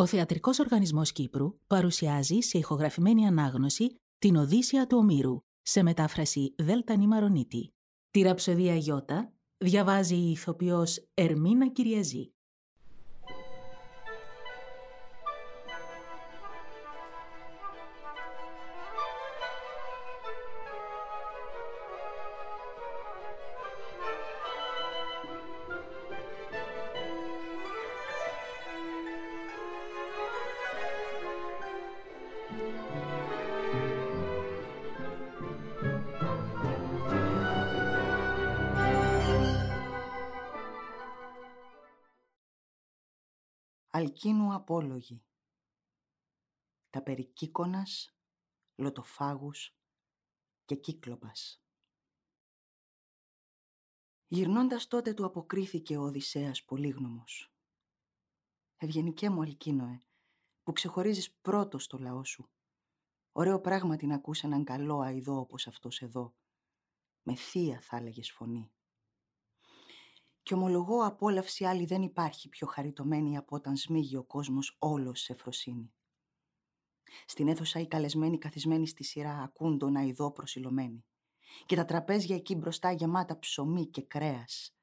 Ο Θεατρικός Οργανισμός Κύπρου παρουσιάζει σε ηχογραφημένη ανάγνωση την Οδύσσια του Ομήρου σε μετάφραση Δέλτα Νημαρονίτη. Τη ραψοδία Ιώτα διαβάζει η ηθοποιός Ερμίνα Κυριαζή. Αλκίνου απόλογη. Τα περί λοτοφάγους και κύκλοπας. Γυρνώντας τότε του αποκρίθηκε ο Οδυσσέας πολύγνωμος. Ευγενικέ μου Αλκίνοε, που ξεχωρίζεις πρώτο στο λαό σου. Ωραίο πράγμα να ακούς έναν καλό αηδό όπως αυτός εδώ. Με θεία θα έλεγες φωνή. Και ομολογώ απόλαυση άλλη δεν υπάρχει πιο χαριτωμένη από όταν σμίγει ο κόσμος όλος σε φροσύνη. Στην αίθουσα οι καλεσμένοι καθισμένοι στη σειρά ακούν τον αηδό προσιλωμένοι. Και τα τραπέζια εκεί μπροστά γεμάτα ψωμί και κρέας.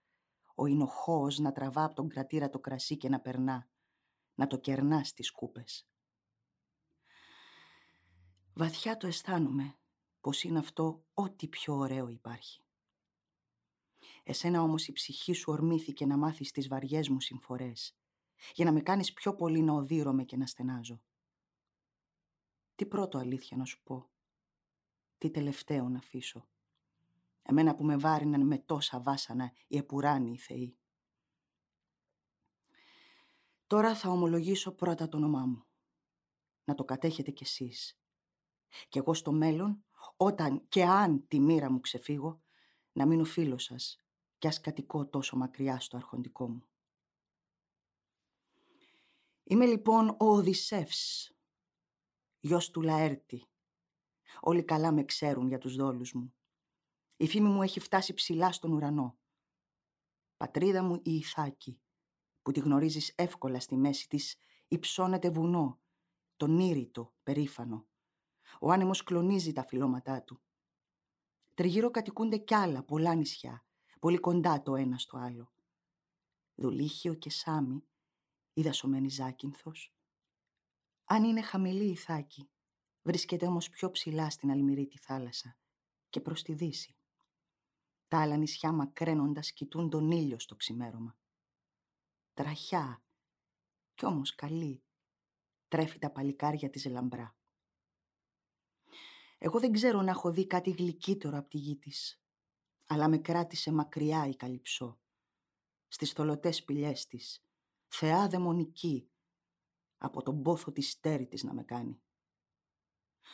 Ο εινοχώος να τραβά από τον κρατήρα το κρασί και να περνά. Να το κερνά στις κούπες. Βαθιά το αισθάνομαι πως είναι αυτό ό,τι πιο ωραίο υπάρχει. Εσένα όμως η ψυχή σου ορμήθηκε να μάθεις τις βαριές μου συμφορές, για να με κάνεις πιο πολύ να οδύρωμαι και να στενάζω. Τι πρώτο αλήθεια να σου πω, τι τελευταίο να αφήσω. Εμένα που με βάριναν με τόσα βάσανα οι επουράνοι θεοί. Τώρα θα ομολογήσω πρώτα το όνομά μου. Να το κατέχετε κι εσείς. Κι εγώ στο μέλλον, όταν και αν τη μοίρα μου ξεφύγω, να μείνω φίλος σας κι ας κατοικώ τόσο μακριά στο αρχοντικό μου. Είμαι λοιπόν ο Οδυσσεύς, γιος του Λαέρτη. Όλοι καλά με ξέρουν για τους δόλους μου. Η φήμη μου έχει φτάσει ψηλά στον ουρανό. Πατρίδα μου η Ιθάκη, που τη γνωρίζεις εύκολα στη μέση της, υψώνεται βουνό, τον ήρητο, περήφανο. Ο άνεμος κλονίζει τα φυλώματά του. Τριγύρω κατοικούνται κι άλλα πολλά νησιά, πολύ κοντά το ένας στο άλλο. Δουλίχιο και Σάμι, η δασωμένη Ζάκυνθος. Αν είναι χαμηλή η Θάκη, βρίσκεται όμως πιο ψηλά στην αλμυρή θάλασσα και προς τη δύση. Τα άλλα νησιά μακραίνοντας κοιτούν τον ήλιο στο ξημέρωμα. Τραχιά, κι όμως καλή, τρέφει τα παλικάρια της λαμπρά. Εγώ δεν ξέρω να έχω δει κάτι γλυκύτερο από τη γη της αλλά με κράτησε μακριά η καλυψό. Στις θολωτές σπηλιές της, θεά δαιμονική, από τον πόθο της στέρη της να με κάνει.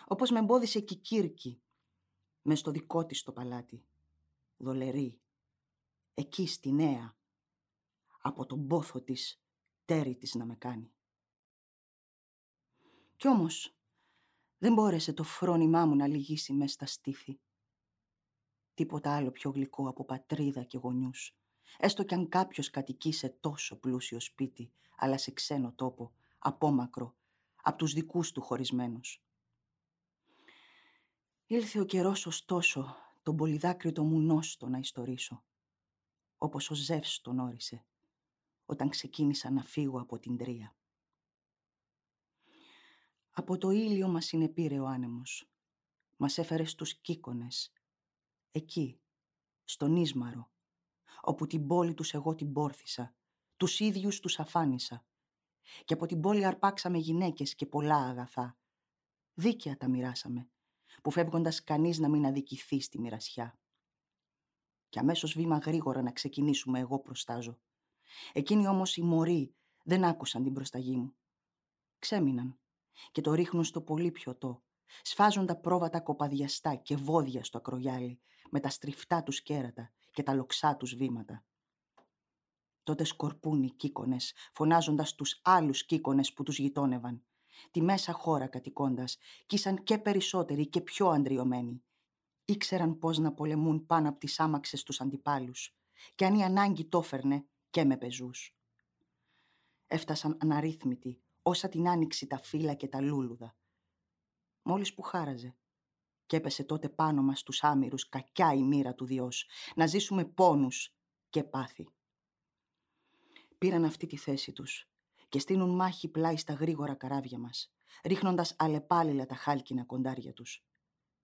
Όπως με εμπόδισε και η Κύρκη, μες στο δικό της το παλάτι, δολερή, εκεί στη νέα, από τον πόθο της τέρη της να με κάνει. Κι όμως δεν μπόρεσε το φρόνημά μου να λυγίσει μες στα στήθη. Τίποτα άλλο πιο γλυκό από πατρίδα και γονιούς. Έστω κι αν κάποιος κατοικεί σε τόσο πλούσιο σπίτι, αλλά σε ξένο τόπο, απόμακρο, από τους δικούς του χωρισμένους. Ήλθε ο καιρός ωστόσο τον πολυδάκρυτο μου νόστο να ιστορίσω, όπως ο Ζεύς τον όρισε, όταν ξεκίνησα να φύγω από την τρία. Από το ήλιο μας συνεπήρε ο άνεμος. Μας έφερε στους κύκονες, εκεί, στον Ίσμαρο, όπου την πόλη τους εγώ την πόρθησα, τους ίδιους τους αφάνισα. Και από την πόλη αρπάξαμε γυναίκες και πολλά αγαθά. Δίκαια τα μοιράσαμε, που φεύγοντας κανείς να μην αδικηθεί στη μοιρασιά. Και αμέσως βήμα γρήγορα να ξεκινήσουμε εγώ προστάζω. Εκείνοι όμως οι μωροί δεν άκουσαν την προσταγή μου. Ξέμειναν και το ρίχνουν στο πολύ πιωτό. Σφάζουν τα πρόβατα κοπαδιαστά και βόδια στο ακρογιάλι με τα στριφτά τους κέρατα και τα λοξά τους βήματα. Τότε σκορπούν οι κύκονες, φωνάζοντας τους άλλους κύκονες που τους γειτόνευαν. Τη μέσα χώρα κατοικώντας, κι ήσαν και περισσότεροι και πιο αντριωμένοι. Ήξεραν πώς να πολεμούν πάνω από τις άμαξες τους αντιπάλους και αν η ανάγκη το έφερνε και με πεζούς. Έφτασαν αναρρύθμιτοι, όσα την άνοιξη τα φύλλα και τα λούλουδα. Μόλις που χάραζε και έπεσε τότε πάνω μας τους άμυρους κακιά η μοίρα του Διός, να ζήσουμε πόνους και πάθη. Πήραν αυτή τη θέση τους και στείνουν μάχη πλάι στα γρήγορα καράβια μας, ρίχνοντας αλεπάλιλα τα χάλκινα κοντάρια τους.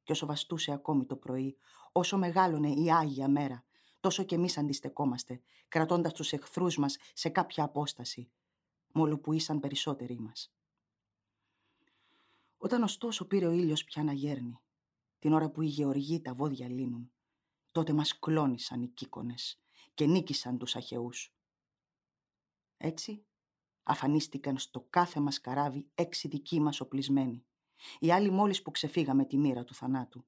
Και όσο βαστούσε ακόμη το πρωί, όσο μεγάλωνε η Άγια Μέρα, τόσο κι εμείς αντιστεκόμαστε, κρατώντας τους εχθρούς μας σε κάποια απόσταση, μόλο που ήσαν περισσότεροι μας. Όταν ωστόσο πήρε ο ήλιος πια να γέρνει, την ώρα που οι γεωργοί τα βόδια λύνουν, τότε μας κλώνησαν οι κύκονες και νίκησαν τους αχαιούς. Έτσι, αφανίστηκαν στο κάθε μας καράβι έξι δικοί μας οπλισμένοι. Οι άλλοι μόλις που ξεφύγαμε τη μοίρα του θανάτου.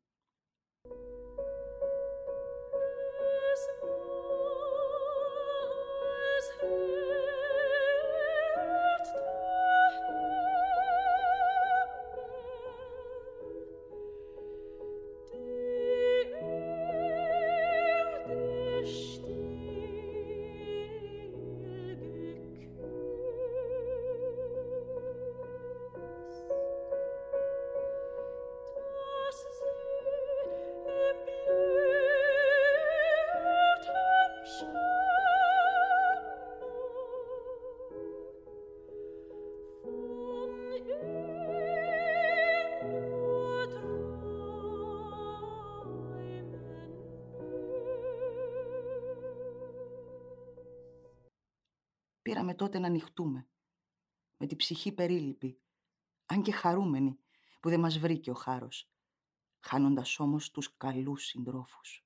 Πήραμε τότε να ανοιχτούμε, με την ψυχή περίλυπη, αν και χαρούμενη που δεν μας βρήκε ο χάρος, χάνοντας όμως τους καλούς συντρόφους.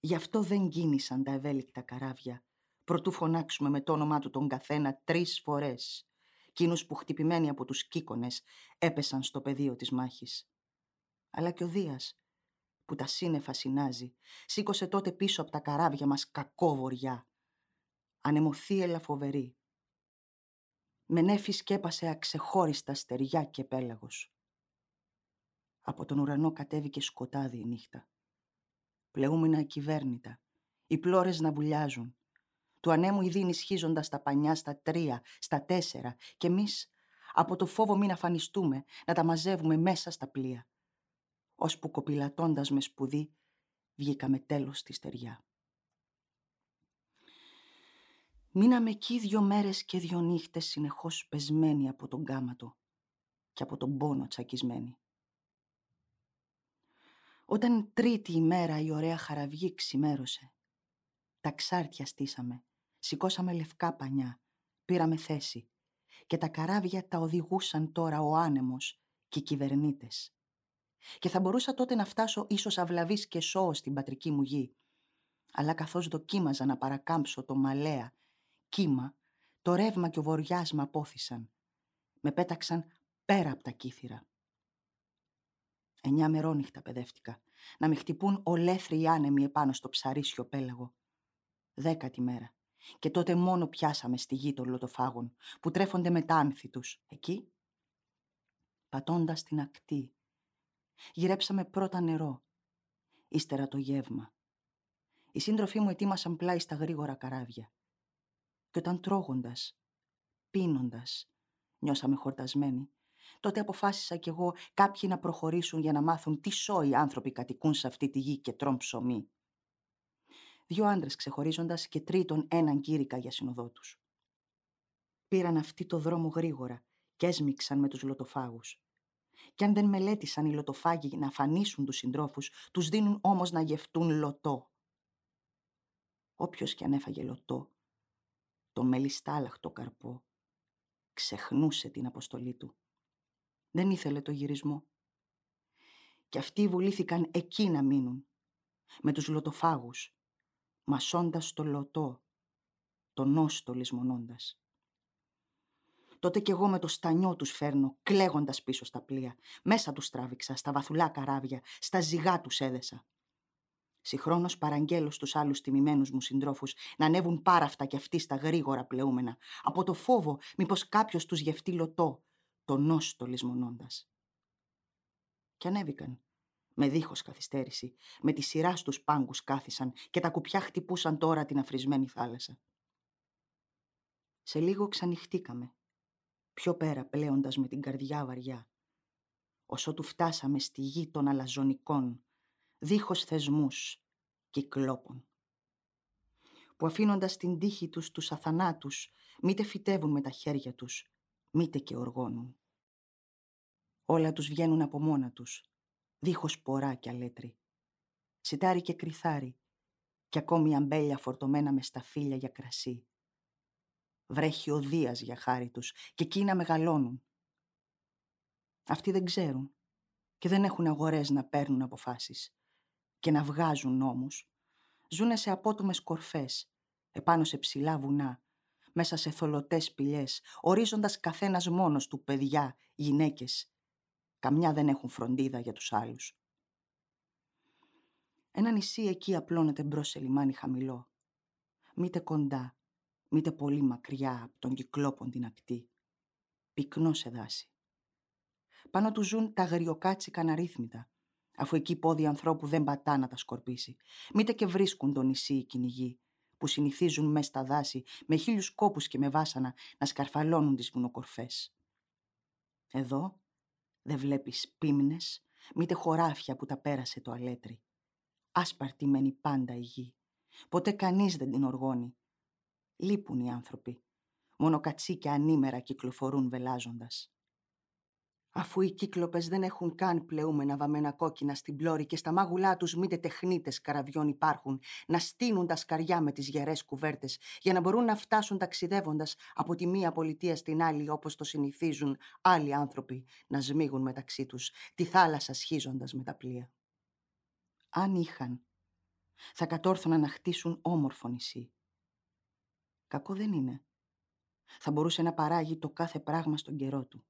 Γι' αυτό δεν κίνησαν τα ευέλικτα καράβια, προτού φωνάξουμε με το όνομά του τον καθένα τρεις φορές, κίνους που χτυπημένοι από τους κύκονες έπεσαν στο πεδίο της μάχης. Αλλά και ο Δίας, που τα σύννεφα συνάζει, σήκωσε τότε πίσω από τα καράβια μας κακό βοριά, ανεμοθύελα φοβερή. Με νέφη σκέπασε αξεχώριστα στεριά και πέλαγος. Από τον ουρανό κατέβηκε σκοτάδι η νύχτα. Πλεούμενα κυβέρνητα, οι πλώρες να βουλιάζουν. Του ανέμου ήδη ενισχύζοντας τα πανιά στα τρία, στα τέσσερα και εμείς από το φόβο μην αφανιστούμε να τα μαζεύουμε μέσα στα πλοία. Ώσπου κοπηλατώντας με σπουδή βγήκαμε τέλος στη στεριά. Μείναμε εκεί δύο μέρες και δύο νύχτες συνεχώς πεσμένοι από τον κάματο και από τον πόνο τσακισμένοι. Όταν τρίτη ημέρα η ωραία χαραυγή ξημέρωσε, τα ξάρτια στήσαμε, σηκώσαμε λευκά πανιά, πήραμε θέση και τα καράβια τα οδηγούσαν τώρα ο άνεμος και οι κυβερνήτες. Και θα μπορούσα τότε να φτάσω ίσως αυλαβής και σώω στην πατρική μου γη, αλλά καθώς δοκίμαζα να παρακάμψω το μαλέα κύμα, το ρεύμα και ο βοριάς με απόθυσαν. Με πέταξαν πέρα από τα κύθυρα. Εννιά μερόνυχτα παιδεύτηκα, να με χτυπούν ολέθριοι άνεμοι επάνω στο ψαρίσιο πέλαγο. Δέκατη μέρα. Και τότε μόνο πιάσαμε στη γη των λωτοφάγων, που τρέφονται με τα άνθη τους. Εκεί, πατώντας την ακτή, γυρέψαμε πρώτα νερό, ύστερα το γεύμα. Οι σύντροφοί μου ετοίμασαν πλάι στα γρήγορα καράβια. Και όταν τρώγοντας, πίνοντας, νιώσαμε χορτασμένοι, τότε αποφάσισα κι εγώ κάποιοι να προχωρήσουν για να μάθουν τι σόοι άνθρωποι κατοικούν σε αυτή τη γη και τρών ψωμί. Δύο άντρες ξεχωρίζοντας και τρίτον έναν κήρυκα για συνοδό τους. Πήραν αυτοί το δρόμο γρήγορα και έσμιξαν με τους λωτοφάγους. Κι αν δεν μελέτησαν οι λωτοφάγοι να αφανίσουν τους συντρόφους, τους δίνουν όμως να γευτούν λωτό. Όποιος κι αν έφαγε λωτό, το μελιστάλαχτο καρπό. Ξεχνούσε την αποστολή του. Δεν ήθελε το γυρισμό. Και αυτοί βουλήθηκαν εκεί να μείνουν, με τους λωτοφάγους, μασώντας το λωτό, τον νόστο λησμονώντας. Τότε κι εγώ με το στανιό τους φέρνω, κλαίγοντας πίσω στα πλοία. Μέσα τους τράβηξα, στα βαθουλά καράβια, στα ζυγά τους έδεσα. Συγχρόνως παραγγέλω στους άλλους τιμημένους μου συντρόφους να ανέβουν πάραφτα κι αυτοί στα γρήγορα πλεούμενα, από το φόβο μήπως κάποιος τους γευτεί λωτό, το νόστο λησμονώντας. Κι ανέβηκαν, με δίχως καθυστέρηση, με τη σειρά στους πάγκους κάθισαν και τα κουπιά χτυπούσαν τώρα την αφρισμένη θάλασσα. Σε λίγο ξανοιχτήκαμε πιο πέρα πλέοντας με την καρδιά βαριά, όσο του φτάσαμε στη γη των αλαζονικών, δίχως θεσμούς, κυκλόπων που αφήνοντας την τύχη τους τους αθανάτους, μήτε φυτεύουν με τα χέρια τους, μήτε και οργώνουν. Όλα τους βγαίνουν από μόνα τους, δίχως πορά και αλέτρι. Σιτάρι και κρυθάρι, και ακόμη αμπέλια φορτωμένα με σταφύλια για κρασί. Βρέχει ο Δίας για χάρη τους και εκείνα μεγαλώνουν. Αυτοί δεν ξέρουν και δεν έχουν αγορές να παίρνουν αποφάσεις και να βγάζουν νόμους ζούνε σε απότομες κορφές, επάνω σε ψηλά βουνά, μέσα σε θολωτές σπηλιές, ορίζοντας καθένας μόνος του παιδιά, γυναίκες. Καμιά δεν έχουν φροντίδα για τους άλλους. Ένα νησί εκεί απλώνεται μπρος σε λιμάνι χαμηλό. Μήτε κοντά, μήτε πολύ μακριά από τον κυκλόπον την ακτή. Πυκνό σε δάση. Πάνω του ζουν τα αγριοκάτσικα αναρρύθμιτα, αφού εκεί πόδι ανθρώπου δεν πατά να τα σκορπίσει. Μήτε και βρίσκουν το νησί οι κυνηγοί, που συνηθίζουν μέσα στα δάση, με χίλιους κόπους και με βάσανα, να σκαρφαλώνουν τις βουνοκορφές. Εδώ δεν βλέπεις πίμνες, μήτε χωράφια που τα πέρασε το αλέτρι. Άσπαρτη μένει πάντα η γη. Ποτέ κανείς δεν την οργώνει. Λείπουν οι άνθρωποι. Μόνο κατσίκια ανήμερα κυκλοφορούν βελάζοντας. Αφού οι κύκλοπες δεν έχουν καν πλεούμενα βαμμένα κόκκινα στην πλώρη και στα μάγουλά τους μήτε τεχνίτες καραβιών υπάρχουν, να στείνουν τα σκαριά με τις γερές κουβέρτες για να μπορούν να φτάσουν ταξιδεύοντας από τη μία πολιτεία στην άλλη όπως το συνηθίζουν άλλοι άνθρωποι να σμίγουν μεταξύ τους, τη θάλασσα σχίζοντας με τα πλοία. Αν είχαν, θα κατόρθωναν να χτίσουν όμορφο νησί. Κακό δεν είναι. Θα μπορούσε να παράγει το κάθε πράγμα στον καιρό του.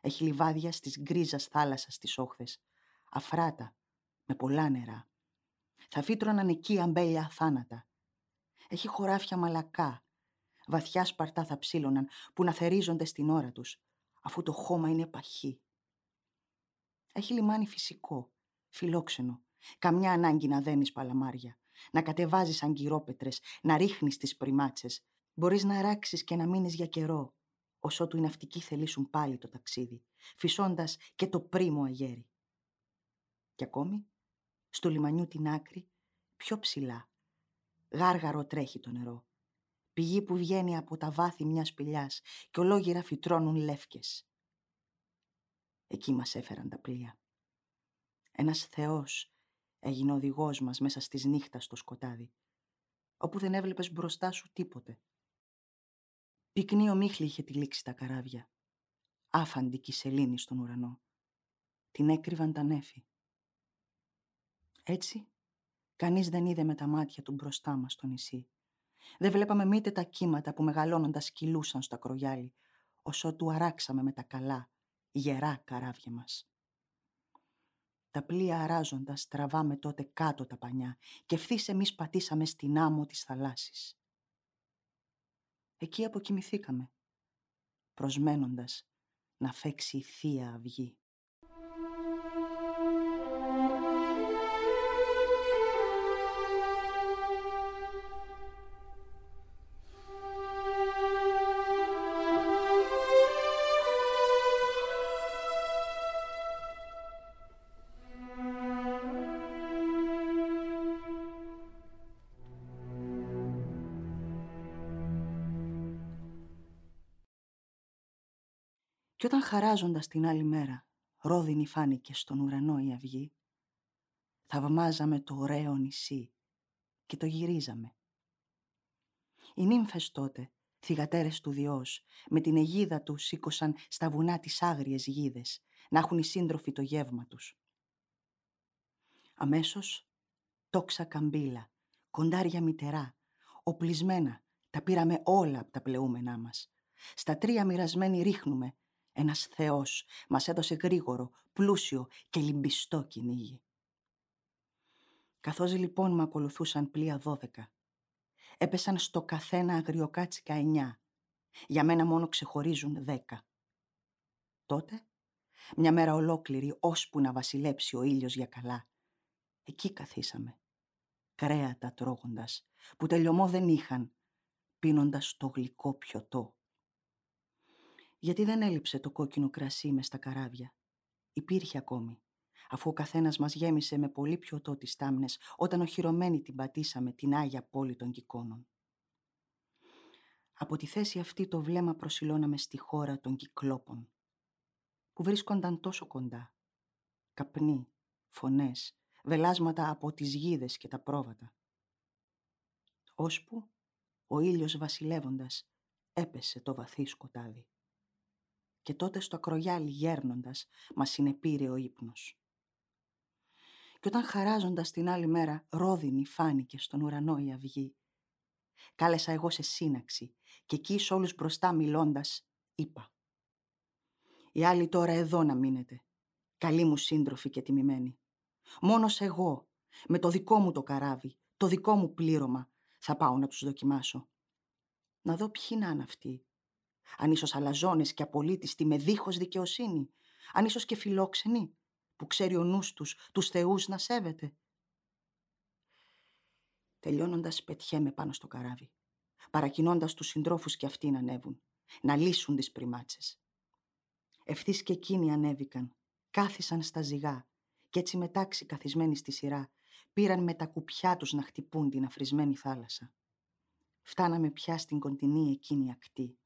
Έχει λιβάδια στις γκρίζας θάλασσας στις όχθες. Αφράτα, με πολλά νερά. Θα φύτρωναν εκεί αμπέλια θάνατα. Έχει χωράφια μαλακά. Βαθιά σπαρτά θα ψήλωναν που να θερίζονται στην ώρα τους, αφού το χώμα είναι παχύ. Έχει λιμάνι φυσικό, φιλόξενο. Καμιά ανάγκη να δένεις παλαμάρια, να κατεβάζεις αγκυρόπετρες, να ρίχνεις τις πριμάτσες. Μπορείς να ράξεις και να μείνεις για καιρό, όσο του οι ναυτικοί θελήσουν πάλι το ταξίδι, φυσώντας και το πρίμο αγέρι. Και ακόμη, στο λιμανιού την άκρη, πιο ψηλά, γάργαρο τρέχει το νερό, πηγή που βγαίνει από τα βάθη μιας σπηλιάς και ολόγυρα φυτρώνουν λεύκες. Εκεί μας έφεραν τα πλοία. Ένας θεός έγινε οδηγός μας μέσα στις νύχτας στο σκοτάδι, όπου δεν έβλεπες μπροστά σου τίποτε. Πυκνή ομίχλη είχε τυλίξει τα καράβια. Άφαντη κυσελήνη στον ουρανό. Την έκρυβαν τα νέφη. Έτσι, κανείς δεν είδε με τα μάτια του μπροστά μας το νησί. Δεν βλέπαμε μήτε τα κύματα που μεγαλώνοντας κυλούσαν στο ακρογιάλι, όσο του αράξαμε με τα καλά, γερά καράβια μας. Τα πλοία αράζοντας τραβάμε τότε κάτω τα πανιά και ευθύς εμείς πατήσαμε στην άμμο της θαλάσσης. Εκεί αποκοιμηθήκαμε, προσμένοντας να φέξει η Θεία Αυγή. Χαράζοντας την άλλη μέρα ρόδινη φάνηκε στον ουρανό η αυγή, θαυμάζαμε το ωραίο νησί και το γυρίζαμε. Οι νύμφες τότε, θυγατέρες του Διός, με την αιγίδα τους σήκωσαν στα βουνά τις άγριες γίδες, να έχουν οι σύντροφοι το γεύμα τους. Αμέσως τόξα καμπύλα, κοντάρια μητερά, οπλισμένα, τα πήραμε όλα από τα πλεούμενά μας. Στα τρία μοιρασμένοι ρίχνουμε ένας Θεός μας έδωσε γρήγορο, πλούσιο και λυμπιστό κυνήγι. Καθώς λοιπόν με ακολουθούσαν πλοία δώδεκα, έπεσαν στο καθένα αγριοκάτσικα εννιά. Για μένα μόνο ξεχωρίζουν δέκα. Τότε, μια μέρα ολόκληρη, ώσπου να βασιλέψει ο ήλιος για καλά, εκεί καθίσαμε, κρέατα τρώγοντας, που τελειωμό δεν είχαν, πίνοντας το γλυκό πιωτό Γιατί δεν έλειψε το κόκκινο κρασί μες στα καράβια; Υπήρχε ακόμη, αφού ο καθένας μας γέμισε με πολύ πιωτό τις τάμνες όταν οχυρωμένοι την πατήσαμε την Άγια Πόλη των Κικόνων. Από τη θέση αυτή το βλέμμα προσιλώναμε στη χώρα των Κυκλόπων, που βρίσκονταν τόσο κοντά. Καπνοί, φωνές, βελάσματα από τις γίδες και τα πρόβατα. Ώσπου ο ήλιος βασιλεύοντας έπεσε το βαθύ σκοτάδι. Και τότε στο ακρογιάλι γέρνοντας μας συνεπήρε ο ύπνος. Και όταν χαράζοντας την άλλη μέρα ρόδινη φάνηκε στον ουρανό η αυγή, κάλεσα εγώ σε σύναξη και εκεί σ' όλους μπροστά μιλώντας είπα «Οι άλλοι τώρα εδώ να μείνετε, καλοί μου σύντροφοι και τιμημένοι. Μόνος εγώ, με το δικό μου το καράβι, το δικό μου πλήρωμα, θα πάω να τους δοκιμάσω. Να δω ποιοι να είναι αυτοί. Αν ίσως αλαζόνες και απολύτιστοι με δίχως δικαιοσύνη. Αν ίσως και φιλόξενοι, που ξέρει ο νους τους, τους θεούς να σέβεται. Τελειώνοντας πετιέμαι πάνω στο καράβι, παρακινώντας τους συντρόφους και αυτοί να ανέβουν, να λύσουν τις πριμάτσες. Ευθύς και εκείνοι ανέβηκαν, κάθισαν στα ζυγά και έτσι μετάξι καθισμένοι στη σειρά πήραν με τα κουπιά τους να χτυπούν την αφρισμένη θάλασσα. Φτάναμε πια στην κοντινή εκείνη ακτή,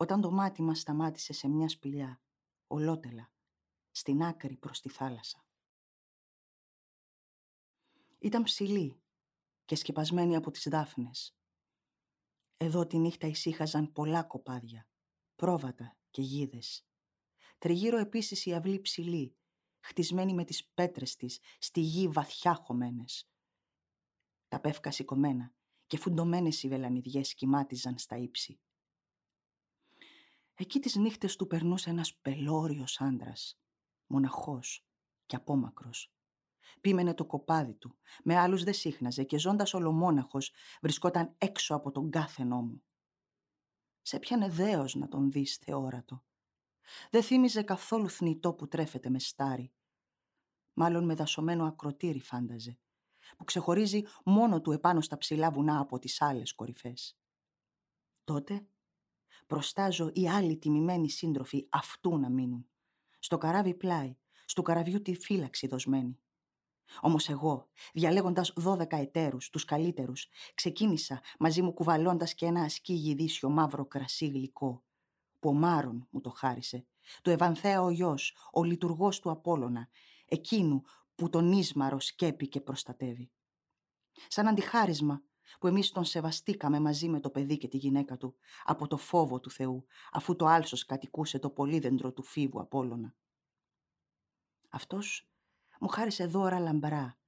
όταν το μάτι μας σταμάτησε σε μια σπηλιά, ολότελα, στην άκρη προς τη θάλασσα. Ήταν ψηλή και σκεπασμένη από τις δάφνες. Εδώ τη νύχτα ησύχαζαν πολλά κοπάδια, πρόβατα και γίδες. Τριγύρω επίσης η αυλή ψηλή, χτισμένη με τις πέτρες της, στη γη βαθιά χωμένες. Τα πεύκα σηκωμένα και φουντωμένες οι βελανιδιές κοιμάτιζαν στα ύψη. Εκεί τις νύχτες του περνούσε ένας πελώριος άντρας, μοναχός και απόμακρος. Πήμενε το κοπάδι του, με άλλους δεν σύχναζε και ζώντας ολομόναχος βρισκόταν έξω από τον κάθε νόμο. Σε πιανε δέος να τον δεις θεόρατο. Δεν θύμιζε καθόλου θνητό που τρέφεται με στάρι. Μάλλον με δασωμένο ακροτήρι φάνταζε, που ξεχωρίζει μόνο του επάνω στα ψηλά βουνά από τις άλλες κορυφές. Τότε προστάζω οι άλλοι τιμημένοι σύντροφοι αυτού να μείνουν. Στο καράβι πλάι, στο καραβιού τη φύλαξη δοσμένη. Όμως εγώ, διαλέγοντας δώδεκα εταίρους, τους καλύτερους, ξεκίνησα μαζί μου κουβαλώντας και ένα ασκή γυδίσιο μαύρο κρασί γλυκό, που ο Μάρον μου το χάρισε, του Ευανθέα ο γιος, ο λειτουργός του Απόλλωνα, εκείνου που τον Ίσμαρο σκέπει και προστατεύει. Σαν αντιχάρισμα που εμείς τον σεβαστήκαμε μαζί με το παιδί και τη γυναίκα του, από το φόβο του Θεού, αφού το άλσος κατοικούσε το πολύδεντρο του φίβου Απόλλωνα. Αυτός μου χάρισε δώρα λαμπρά,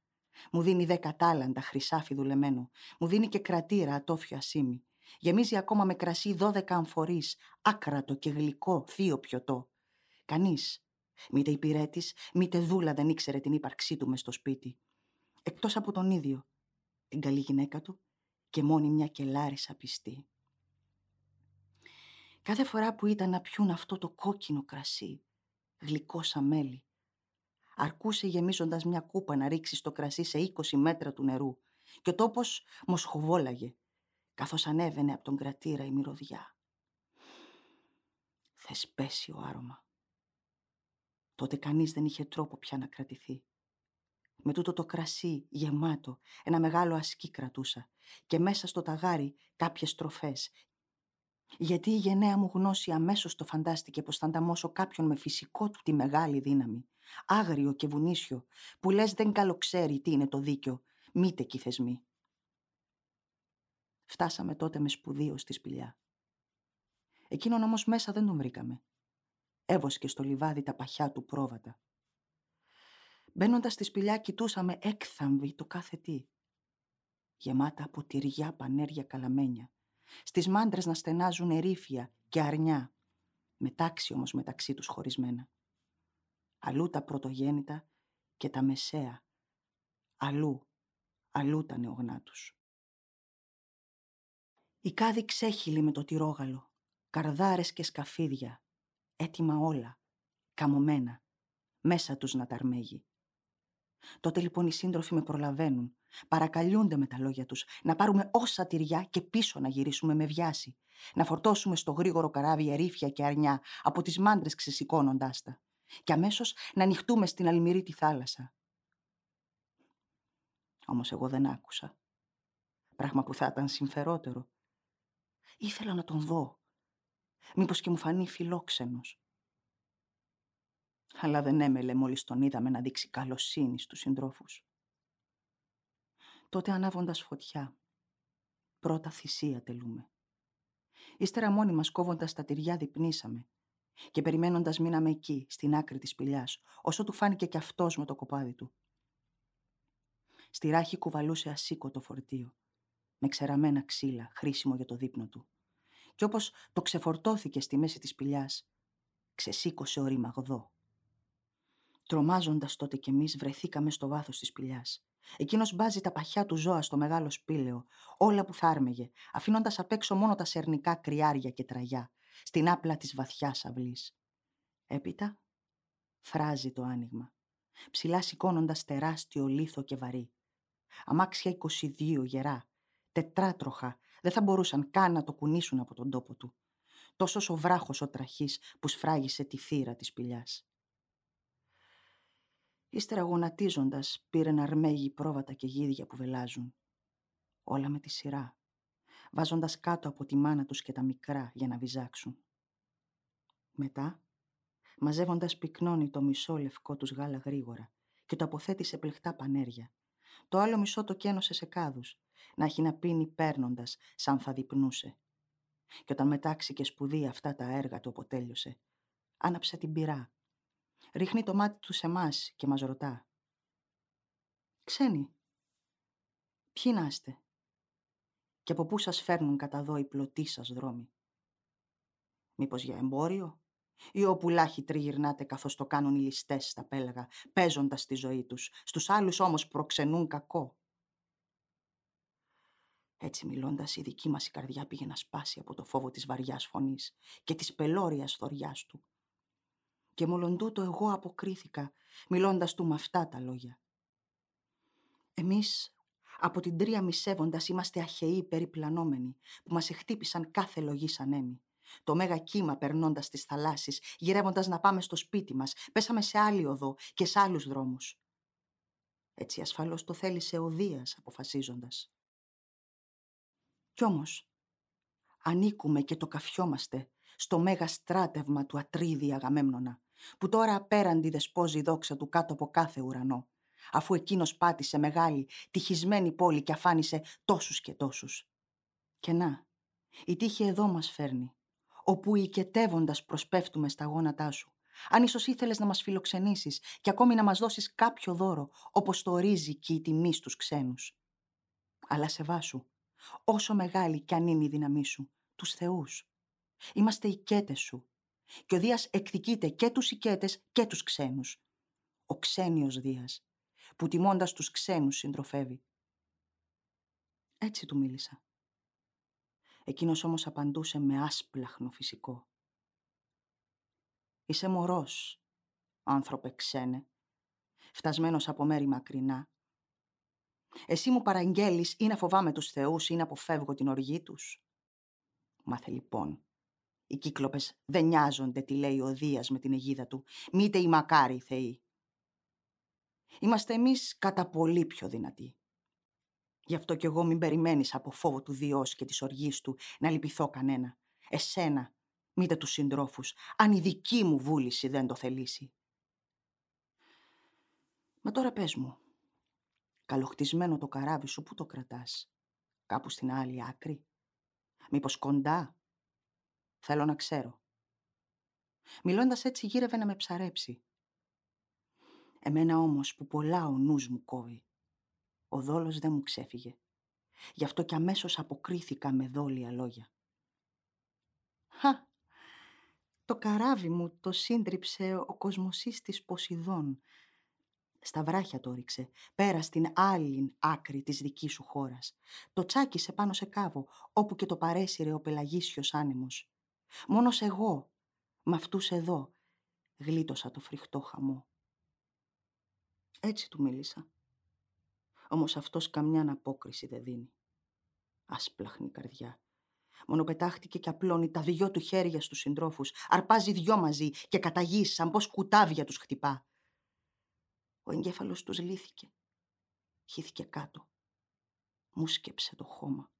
μου δίνει δέκα τάλαντα χρυσάφι δουλεμένο, μου δίνει και κρατήρα ατόφιο ασίμι, Γεμίζει ακόμα με κρασί δώδεκα αμφορείς, άκρατο και γλυκό, θείο πιωτό. Κανείς, μήτε υπηρέτης, μήτε δούλα δεν ήξερε την ύπαρξή του μες στο σπίτι. Εκτός από τον ίδιο, την καλή γυναίκα του και μόνη μια κελάρισα πιστή. Κάθε φορά που ήταν να πιούν αυτό το κόκκινο κρασί, γλυκό σαν μέλι, αρκούσε γεμίζοντας μια κούπα να ρίξει το κρασί σε 20 μέτρα του νερού και ο τόπος μοσχοβόλαγε καθώς ανέβαινε από τον κρατήρα η μυρωδιά. Θεσπέσιο άρωμα. Τότε κανείς δεν είχε τρόπο πια να κρατηθεί. Με τούτο το κρασί γεμάτο ένα μεγάλο ασκή κρατούσα και μέσα στο ταγάρι κάποιες τροφές. Γιατί η γενναία μου γνώση αμέσως το φαντάστηκε πως θα ανταμώσω κάποιον με φυσικό του τη μεγάλη δύναμη, άγριο και βουνίσιο, που λες δεν καλοξέρει τι είναι το δίκιο, μήτε κι θεσμοί. Φτάσαμε τότε με σπουδείο στη σπηλιά. Εκείνον όμως μέσα δεν τον βρήκαμε. Έβοσκε στο λιβάδι τα παχιά του πρόβατα. Μπαίνοντας στη σπηλιά κοιτούσαμε έκθαμβοι το κάθε τι. Γεμάτα από τυριά πανέρια καλαμένια. Στις μάντρες να στενάζουν ερήφια και αρνιά. Μετάξι όμως μεταξύ τους χωρισμένα. Αλλού τα πρωτογέννητα και τα μεσαία. Αλλού, αλλού τα νεογνά τους. Η κάδη ξέχυλη με το τυρόγαλο, καρδάρες και σκαφίδια, έτοιμα όλα, καμωμένα, μέσα τους να ταρμέγει. Τότε λοιπόν οι σύντροφοι με προλαβαίνουν. Παρακαλούνται με τα λόγια τους να πάρουμε όσα τυριά και πίσω να γυρίσουμε με βιάση. Να φορτώσουμε στο γρήγορο καράβι ερήφια και αρνιά από τις μάντρες ξεσηκώνοντάς τα. Και αμέσως να ανοιχτούμε στην αλμυρή τη θάλασσα. Όμως εγώ δεν άκουσα. Πράγμα που θα ήταν συμφερότερο. Ήθελα να τον δω. Μήπως και μου φανεί φιλόξενος. Αλλά δεν έμελε μόλις τον είδαμε να δείξει καλοσύνη στους συντρόφους. Τότε ανάβοντας φωτιά, πρώτα θυσία τελούμε. Ύστερα μόνοι μας κόβοντας τα τυριά διπνήσαμε και περιμένοντας μείναμε εκεί, στην άκρη της σπηλιάς, όσο του φάνηκε και αυτός με το κοπάδι του. Στη ράχη κουβαλούσε ασήκωτο φορτίο, με ξεραμένα ξύλα, χρήσιμο για το δείπνο του. Και όπως το ξεφορτώθηκε στη μέση της σπηλιάς, ξεσήκωσε ο ρημαγδό. Τρομάζοντας τότε κι εμείς βρεθήκαμε στο βάθος της σπηλιάς. Εκείνος μπάζει τα παχιά του ζώα στο μεγάλο σπήλαιο, όλα που θα άρμεγε, αφήνοντας απ' έξω μόνο τα σερνικά κρυάρια και τραγιά, στην άπλα της βαθιάς αυλής. Έπειτα φράζει το άνοιγμα, ψηλά σηκώνοντας τεράστιο λίθο και βαρύ. Αμάξια 22 γερά, τετράτροχα, δεν θα μπορούσαν καν να το κουνήσουν από τον τόπο του. Τόσο ο βράχος ο τραχής που σφράγισε τη θύρα της σπηλιάς. Ύστερα γονατίζοντας πήρε να αρμέγει πρόβατα και γίδια που βελάζουν. Όλα με τη σειρά, βάζοντας κάτω από τη μάνα τους και τα μικρά για να βυζάξουν. Μετά, μαζεύοντας πυκνώνει το μισό λευκό τους γάλα γρήγορα και το αποθέτει σε πλεχτά πανέρια. Το άλλο μισό το κένωσε σε κάδους, να έχει να πίνει παίρνοντας σαν θα διπνούσε. Και όταν μετάξει και σπουδή αυτά τα έργα του αποτέλειωσε, άναψε την πυρά ρίχνει το μάτι του σε εμάς και μας ρωτά. «Ξένοι, ποιοι να είστε και από πού σας φέρνουν κατά εδώ οι πλωτοί σας δρόμοι; Μήπως για εμπόριο ή όπου λάχοι τριγυρνάτε καθώς το κάνουν οι ληστές στα πέλαγα, παίζοντας τη ζωή τους, στους άλλους όμως προξενούν κακό. Έτσι μιλώντας η δική μας η καρδιά πήγε να σπάσει από το φόβο της βαριάς φωνής και της πελώριας θωριάς του και μόλον τούτο εγώ αποκρίθηκα, μιλώντας του με αυτά τα λόγια. Εμείς από την τρία μισεύοντας είμαστε αχαιοί περιπλανόμενοι, που μας εχτύπησαν κάθε λογή σαν έμι. Το μέγα κύμα περνώντας τις θαλάσσης, γυρεύοντας να πάμε στο σπίτι μας, πέσαμε σε άλλη οδό και σε άλλους δρόμους. Έτσι ασφαλώς το θέλησε ο Δίας αποφασίζοντας. Κι όμως, ανήκουμε και το καφιόμαστε στο μέγα στράτευμα του Ατρίδη Αγαμέμνονα, που τώρα απέραντι δεσπόζει η δόξα του κάτω από κάθε ουρανό, αφού εκείνος πάτησε μεγάλη, τυχισμένη πόλη και αφάνισε τόσους και τόσους. Και να, η τύχη εδώ μας φέρνει, όπου οικετεύοντας προσπέφτουμε στα γόνατά σου. Αν ίσως ήθελες να μας φιλοξενήσεις και ακόμη να μας δώσεις κάποιο δώρο, όπως το ορίζει και η τιμή στους ξένους. Αλλά σε βάσου, όσο μεγάλη κι αν είναι η δύναμή σου, τους θεούς. Είμαστε οικέτες σου και ο Δίας εκδικείται και τους οικέτες και τους ξένους. Ο ξένιος Δίας, που τιμώντας τους ξένους συντροφεύει. Έτσι του μίλησα. Εκείνος όμως απαντούσε με άσπλαχνο φυσικό. Είσαι μωρός, άνθρωπε ξένε, φτασμένος από μέρη μακρινά. Εσύ μου παραγγέλεις ή να φοβάμαι τους θεούς ή να αποφεύγω την οργή τους. Μάθε λοιπόν οι κύκλοπες δεν νοιάζονται τι λέει ο Δίας με την αιγίδα του, μήτε οι μακάρι θεοί. Είμαστε εμείς κατά πολύ πιο δυνατοί. Γι' αυτό κι εγώ μην περιμένεις από φόβο του Διός και της οργής του να λυπηθώ κανένα. Εσένα, μήτε τους συντρόφους, αν η δική μου βούληση δεν το θελήσει. Μα τώρα πες μου, καλοχτισμένο το καράβι σου, πού το κρατάς, κάπου στην άλλη άκρη, μήπως κοντά; Θέλω να ξέρω. Μιλώντας έτσι γύρευε να με ψαρέψει. Εμένα όμως που πολλά ο νους μου κόβει. Ο δόλος δεν μου ξέφυγε. Γι' αυτό κι αμέσως αποκρίθηκα με δόλια λόγια. Χα! Το καράβι μου το σύντριψε ο κοσμοσύστης Ποσειδών. Στα βράχια το ρίξε, πέρα στην άλλη άκρη της δικής σου χώρας. Το τσάκισε πάνω σε κάβο, όπου και το παρέσυρε ο πελαγίσιος άνεμος. Μόνος εγώ, με αυτούς εδώ, γλίτωσα το φρικτό χαμό. Έτσι του μίλησα. Όμως αυτός καμιά απόκριση δεν δίνει. Άσπλαχνη καρδιά. Μόνο πετάχτηκε και απλώνει τα δυο του χέρια στους συντρόφους. Αρπάζει δυο μαζί και καταγεί σαν πως κουτάβια τους χτυπά. Ο εγκέφαλος τους λύθηκε. Χύθηκε κάτω. Μου σκέψε το χώμα.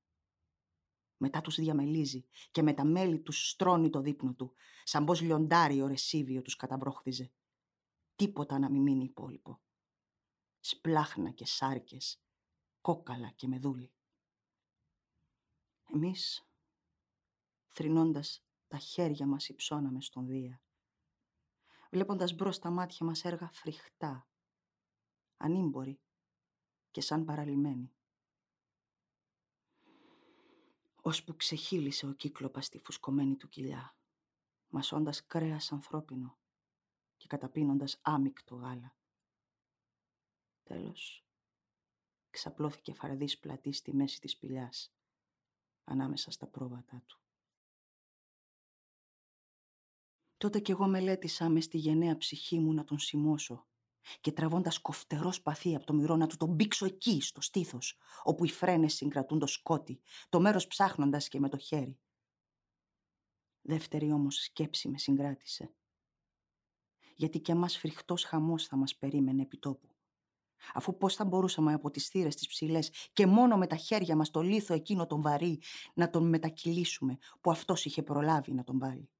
Μετά τους διαμελίζει και με τα μέλη τους στρώνει το δείπνο του, σαν πως λιοντάρι ο ρεσίβιο τους καταβρόχθιζε. Τίποτα να μην μείνει υπόλοιπο. Σπλάχνα και σάρκες, κόκαλα και μεδούλη. Εμείς, θρυνώντας τα χέρια μας υψώναμε στον Δία, βλέποντας μπρος τα μάτια μας έργα φρικτά, ανήμποροι και σαν παραλυμένοι. Ώσπου ξεχύλισε ο κύκλοπας στη φουσκωμένη του κοιλιά, μασώντας κρέας ανθρώπινο και καταπίνοντας άμυκτο γάλα. Τέλος, ξαπλώθηκε φαρδής πλατής στη μέση της σπηλιάς, ανάμεσα στα πρόβατά του. Τότε κι εγώ μελέτησα μες στη γενναία ψυχή μου να τον σημώσω και τραβώντας κοφτερό σπαθί από το μυρό να του τον μπήξω εκεί, στο στήθος, όπου οι φρένες συγκρατούν το σκότι, το μέρος ψάχνοντας και με το χέρι. Δεύτερη όμως σκέψη με συγκράτησε. Γιατί και εμάς φρικτός χαμός θα μας περίμενε επί τόπου. Αφού πώς θα μπορούσαμε από τις θύρες τις ψηλές και μόνο με τα χέρια μας το λίθο εκείνο τον βαρύ να τον μετακυλήσουμε που αυτός είχε προλάβει να τον βάλει.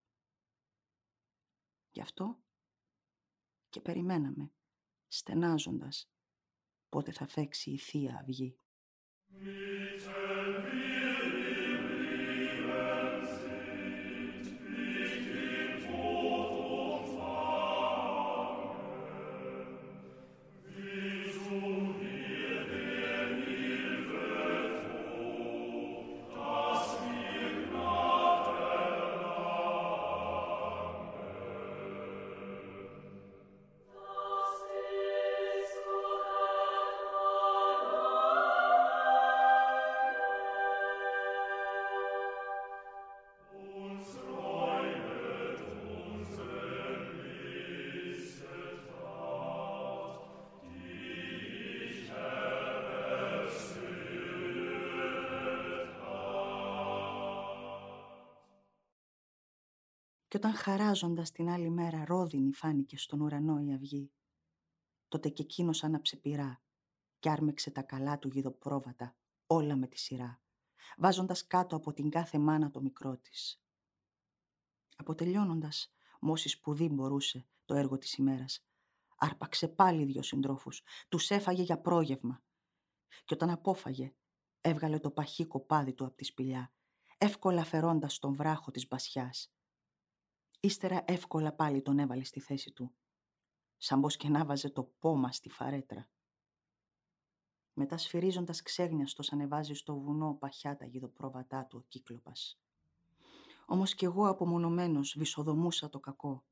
Γι' αυτό και περιμέναμε στενάζοντας πότε θα φέξει η Θεία Αυγή. Και όταν χαράζοντας την άλλη μέρα ρόδινη φάνηκε στον ουρανό η αυγή, τότε και εκείνος άναψε πυρά και άρμεξε τα καλά του γιδοπρόβατα, όλα με τη σειρά, βάζοντας κάτω από την κάθε μάνα το μικρό της. Αποτελειώνοντας, μόσης σπουδή μπορούσε το έργο της ημέρας, άρπαξε πάλι δυο συντρόφους, τους έφαγε για πρόγευμα. Και όταν απόφαγε, έβγαλε το παχύ κοπάδι του από τη σπηλιά, εύκολα φερώντας τον βράχο της μπασιάς Ύστερα εύκολα πάλι τον έβαλε στη θέση του, σαν πως και να βάζε το πόμα στη φαρέτρα. Μετά σφυρίζοντας ξέγνιαστος ανεβάζει στο βουνό παχιά τα γιδοπρόβατά του ο κύκλοπας. Όμως κι εγώ απομονωμένος βυσοδομούσα το κακό,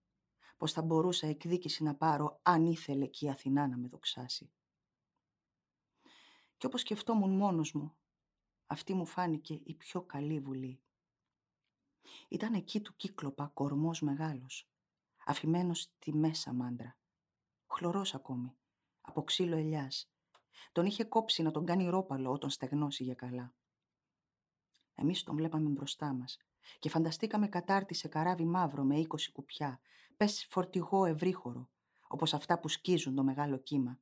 πως θα μπορούσα εκδίκηση να πάρω αν ήθελε και η Αθηνά να με δοξάσει. Κι όπως σκεφτόμουν μόνος μου, αυτή μου φάνηκε η πιο καλή βουλή. Ήταν εκεί του κύκλοπα κορμός μεγάλος, αφημένος στη μέσα μάντρα. Χλωρός ακόμη, από ξύλο ελιάς. Τον είχε κόψει να τον κάνει ρόπαλο όταν στεγνώσει για καλά. Εμείς τον βλέπαμε μπροστά μας και φανταστήκαμε κατάρτι σε καράβι μαύρο με είκοσι κουπιά, πες φορτηγό ευρύχωρο, όπως αυτά που σκίζουν το μεγάλο κύμα.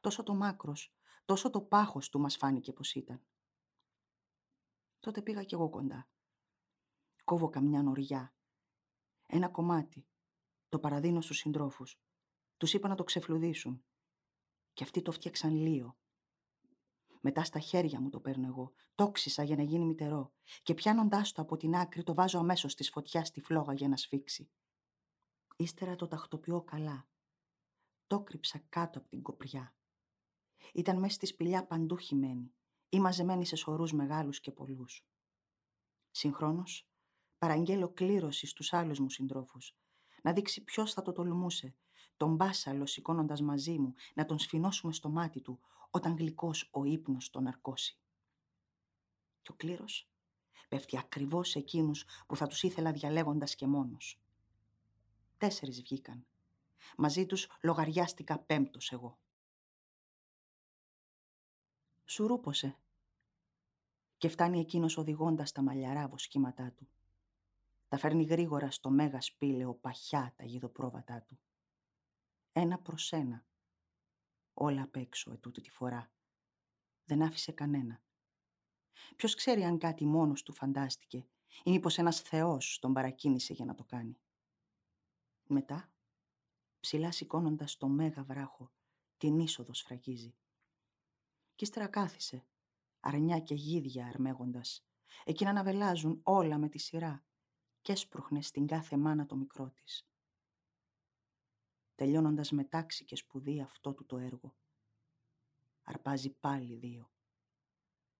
Τόσο το μάκρος, τόσο το πάχος του μας φάνηκε πως ήταν. Τότε πήγα κι εγώ κοντά κόβω καμιά νοριά. Ένα κομμάτι. Το παραδίνω στους συντρόφους. Τους είπα να το ξεφλουδίσουν. Και αυτοί το φτιάξαν λίο. Μετά στα χέρια μου το παίρνω εγώ. Το για να γίνει μητερό. Και πιάνοντάς το από την άκρη το βάζω αμέσως στη φωτιάς στη φλόγα για να σφίξει. Ύστερα το τακτοποιώ καλά. Το κρύψα κάτω από την κοπριά. Ήταν μέσα στη σπηλιά παντού χυμένη ή μαζεμένη σε σωρούς μεγάλους και πολλούς. Συγχρόνως παραγγέλω κλήρωσης στους άλλους μου συντρόφους. Να δείξει ποιος θα το τολμούσε. Τον μπάσαλο σηκώνοντας μαζί μου, να τον σφινώσουμε στο μάτι του, όταν γλυκός ο ύπνος τον αρκώσει. Και ο κλήρος πέφτει ακριβώς σε εκείνους που θα τους ήθελα διαλέγοντας και μόνος. Τέσσερις βγήκαν. Μαζί τους λογαριάστηκα πέμπτος εγώ. Σουρούπωσε και φτάνει εκείνος οδηγώντας τα μαλλιαρά βοσκήματά του. Τα φέρνει γρήγορα στο μέγα σπήλαιο παχιά τα γιδοπρόβατά του. Ένα προς ένα. Όλα απ' έξω ετούτη τη φορά. Δεν άφησε κανένα. Ποιος ξέρει αν κάτι μόνος του φαντάστηκε ή μήπως ένας θεός τον παρακίνησε για να το κάνει. Μετά, ψηλά σηκώνοντας το μέγα βράχο, την είσοδο σφραγίζει. Κι ύστερα κάθισε, αρνιά και γίδια αρμέγοντας, εκείνα να βελάζουν όλα με τη σειρά και έσπροχνε στην κάθε μάνα το μικρό της. Τελειώνοντας με τάξη και σπουδή αυτό του το έργο. Αρπάζει πάλι δύο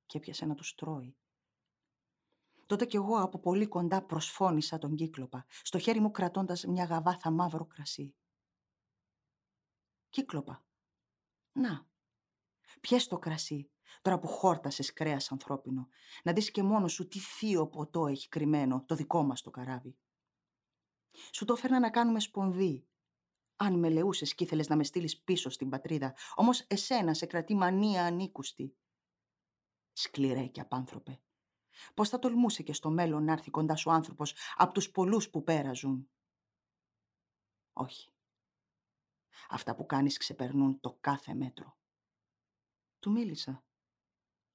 και έπιασε να τους τρώει. Τότε κι εγώ από πολύ κοντά προσφώνησα τον κύκλοπα, στο χέρι μου κρατώντας μια γαβάθα μαύρο κρασί. Κύκλοπα. Να, πιες το κρασί, τώρα που χόρτασες κρέας ανθρώπινο, να δεις και μόνος σου τι θείο ποτό έχει κρυμμένο το δικό μας το καράβι. Σου το φέρνα να κάνουμε σπονδί. Αν με λεούσες κι ήθελες να με στείλεις πίσω στην πατρίδα, όμως εσένα σε κρατεί μανία ανήκουστη. Σκληρέ και απάνθρωπε. Πώς θα τολμούσε και στο μέλλον να έρθει κοντά σου άνθρωπος από τους πολλούς που πέραζουν; Όχι. Αυτά που κάνεις ξεπερνούν το κάθε μέτρο. Του μίλησα.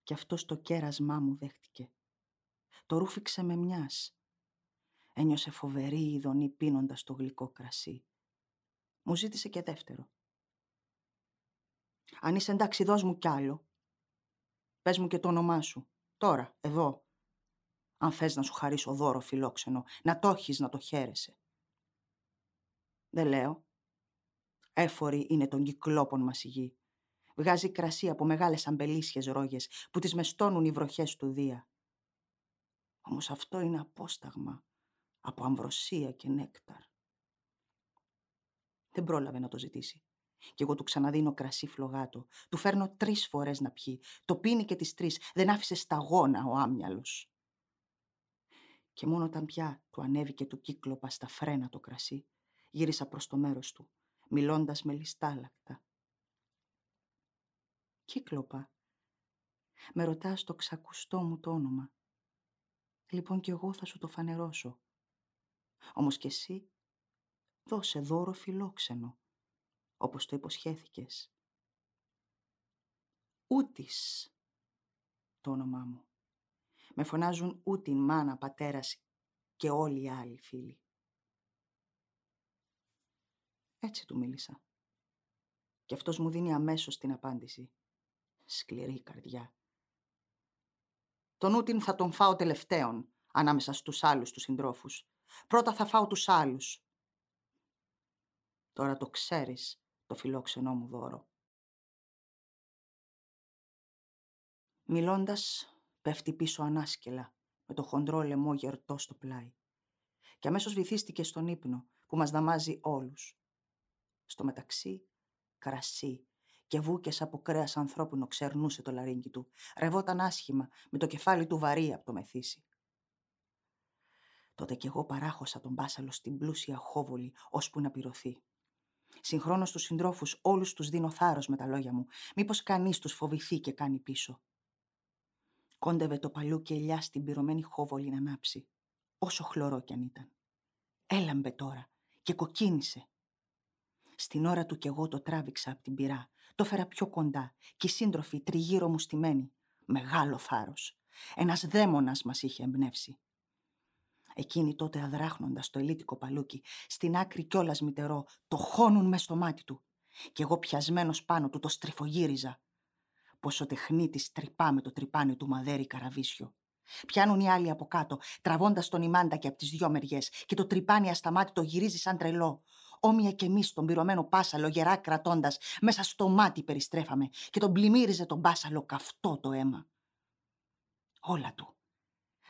Και αυτό το κέρασμά μου δέχτηκε. Το ρούφηξε με μιας. Ένιωσε φοβερή ειδονή πίνοντας το γλυκό κρασί. Μου ζήτησε και δεύτερο. Αν είσαι εντάξει δώσ' μου κι άλλο. Πες μου και το όνομά σου. Τώρα, εδώ. Αν θες να σου χαρίσω δώρο φιλόξενο, να το έχεις να το χαίρεσαι. Δεν λέω. Έφορη είναι των κυκλόπων μας η γη. Βγάζει κρασί από μεγάλες αμπελίσιες ρόγες που τις μεστώνουν οι βροχές του Δία. Όμως αυτό είναι απόσταγμα από αμβροσία και νέκταρ. Δεν πρόλαβε να το ζητήσει. Κι εγώ του ξαναδίνω κρασί φλογάτο. Του φέρνω τρεις φορές να πιει. Το πίνει και τις τρεις. Δεν άφησε σταγόνα ο άμυαλος. Και μόνο όταν πια του ανέβηκε του κύκλοπα στα φρένα το κρασί, γύρισα προς το μέρος του, μιλώντας με λιστάλακτα. Κύκλοπα, με ρωτάς το ξακουστό μου το όνομα. Λοιπόν κι εγώ θα σου το φανερώσω. Όμως κι εσύ δώσε δώρο φιλόξενο όπως το υποσχέθηκες. Ούτης το όνομά μου. Με φωνάζουν Ούτιν, μάνα, πατέρας και όλοι οι άλλοι φίλοι. Έτσι του μίλησα. Και αυτός μου δίνει αμέσως την απάντηση. Σκληρή καρδιά. Τον Ούτιν θα τον φάω τελευταίον, ανάμεσα στους άλλους τους συντρόφους. Πρώτα θα φάω τους άλλους. Τώρα το ξέρεις το φιλόξενό μου δώρο. Μιλώντας, πέφτει πίσω ανάσκελα, με το χοντρό λαιμό γερτό στο πλάι. Και αμέσως βυθίστηκε στον ύπνο, που μας δαμάζει όλους. Στο μεταξύ, κρασί και βούκες από κρέας ανθρώπινο ξερνούσε το λαρίνκι του. Ρευόταν άσχημα, με το κεφάλι του βαρύ από το μεθύσι. Τότε κι εγώ παράχωσα τον μπάσαλο στην πλούσια χόβολη, ώσπου να πυρωθεί. Συγχρόνως στους συντρόφους όλους τους δίνω θάρρος με τα λόγια μου. Μήπως κανείς τους φοβηθεί και κάνει πίσω. Κόντευε το παλιού και ελιά στην πυρωμένη χόβολη να ανάψει. Όσο χλωρό κι αν ήταν. Έλαμπε τώρα και κοκκίνησε. Στην ώρα του κι εγώ το τράβηξα από την πυρά. Το φέρα πιο κοντά και οι σύντροφοι τριγύρω μου στημένοι. Μεγάλο θάρρος. Ένας δαίμονας μας είχε εμπνεύσει. Εκείνοι τότε αδράχνοντας το ελίτικο παλούκι, στην άκρη κιόλας μητερό, το χώνουν μες στο μάτι του. Κι εγώ πιασμένος πάνω του το στριφογύριζα. Πως ο τεχνίτης τρυπά με το τρυπάνι του μαδέρι καραβίσιο. Πιάνουν οι άλλοι από κάτω, τραβώντας τον ημάντα και από τις δυο μεριές, και το τρυπάνι ασταμάτητο γυρίζει σαν τρελό. Όμοια κι εμείς τον πυρωμένο πάσαλο γερά κρατώντας, μέσα στο μάτι περιστρέφαμε και τον πλημμύριζε τον πάσαλο καυτό το αίμα. Όλα του,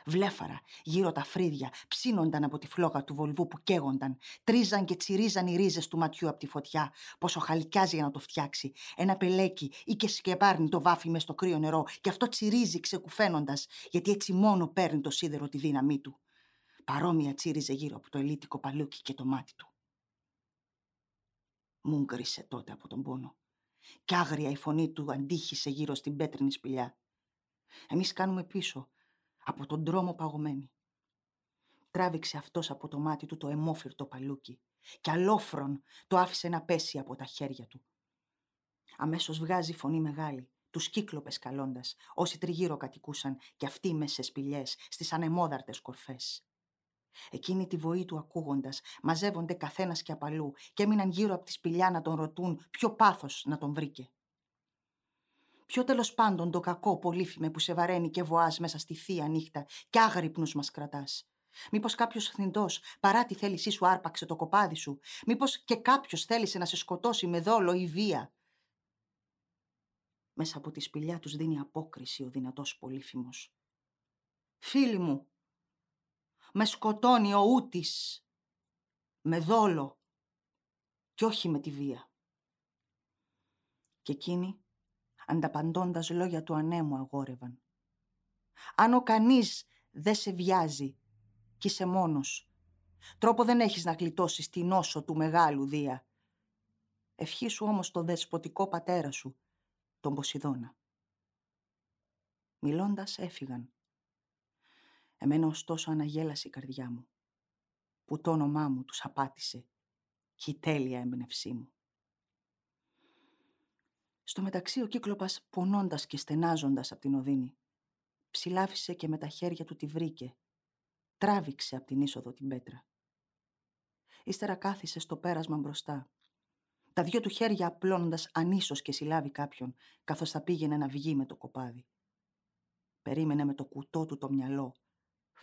Βλέφαρα γύρω τα φρύδια ψήνονταν από τη φλόγα του βολβού που καίγονταν. Τρίζαν και τσιρίζαν οι ρίζες του ματιού από τη φωτιά, πόσο χαλικιάζει για να το φτιάξει. Ένα πελέκι ή και σκεπάρνει το βάφει μες στο κρύο νερό και αυτό τσιρίζει ξεκουφαίνοντας, γιατί έτσι μόνο παίρνει το σίδερο τη δύναμή του. Παρόμοια τσίριζε γύρω από το ελίτικο παλούκι και το μάτι του. Μου τότε από τον πόνο. Κι άγρια η φωνή του αντίχησε γύρω στην πέτρινη σπηλιά. Εμείς κάνουμε πίσω, από τον δρόμο παγωμένοι. Τράβηξε αυτός από το μάτι του το αιμόφυρτο παλούκι και αλόφρον το άφησε να πέσει από τα χέρια του. Αμέσως βγάζει φωνή μεγάλη, τους κύκλοπες καλώντας, όσοι τριγύρω κατοικούσαν και αυτοί μέσα σε σπηλιές, στις ανεμόδαρτες κορφές. Εκείνη τη βοή του ακούγοντας, μαζεύονται καθένας και απαλού και έμειναν γύρω από τη σπηλιά να τον ρωτούν ποιο πάθος να τον βρήκε. Ποιο τέλος πάντων το κακό πολύφημε που σε βαραίνει και βοάς μέσα στη θεία νύχτα και άγρυπνους μας κρατάς. Μήπως κάποιος θνητός παρά τη θέλησή σου άρπαξε το κοπάδι σου; Μήπως και κάποιος θέλησε να σε σκοτώσει με δόλο ή βία; Μέσα από τη σπηλιά τους δίνει απόκριση ο δυνατός πολύφημος. Φίλοι μου, με σκοτώνει ο Ούτης. Με δόλο και όχι με τη βία. Και εκείνοι, ανταπαντώντας λόγια του ανέμου αγόρευαν. Αν ο κανείς δεν σε βιάζει κι είσαι μόνος, τρόπο δεν έχεις να γλιτώσεις την όσο του μεγάλου Δία. Ευχή σου όμως το δεσποτικό πατέρα σου, τον Ποσειδώνα. Μιλώντας έφυγαν Εμένα ωστόσο αναγέλασε η καρδιά μου, που το όνομά μου τους απάτησε και η τέλεια έμπνευσή μου. Στο μεταξύ ο Κύκλοπας πονώντας και στενάζοντας από την οδύνη, ψηλάφισε και με τα χέρια του τη βρήκε, τράβηξε από την είσοδο την πέτρα. Ύστερα κάθισε στο πέρασμα μπροστά, τα δυο του χέρια απλώνοντας ανίσως και συλλάβει κάποιον, καθώς θα πήγαινε να βγει με το κοπάδι. Περίμενε με το κουτό του το μυαλό,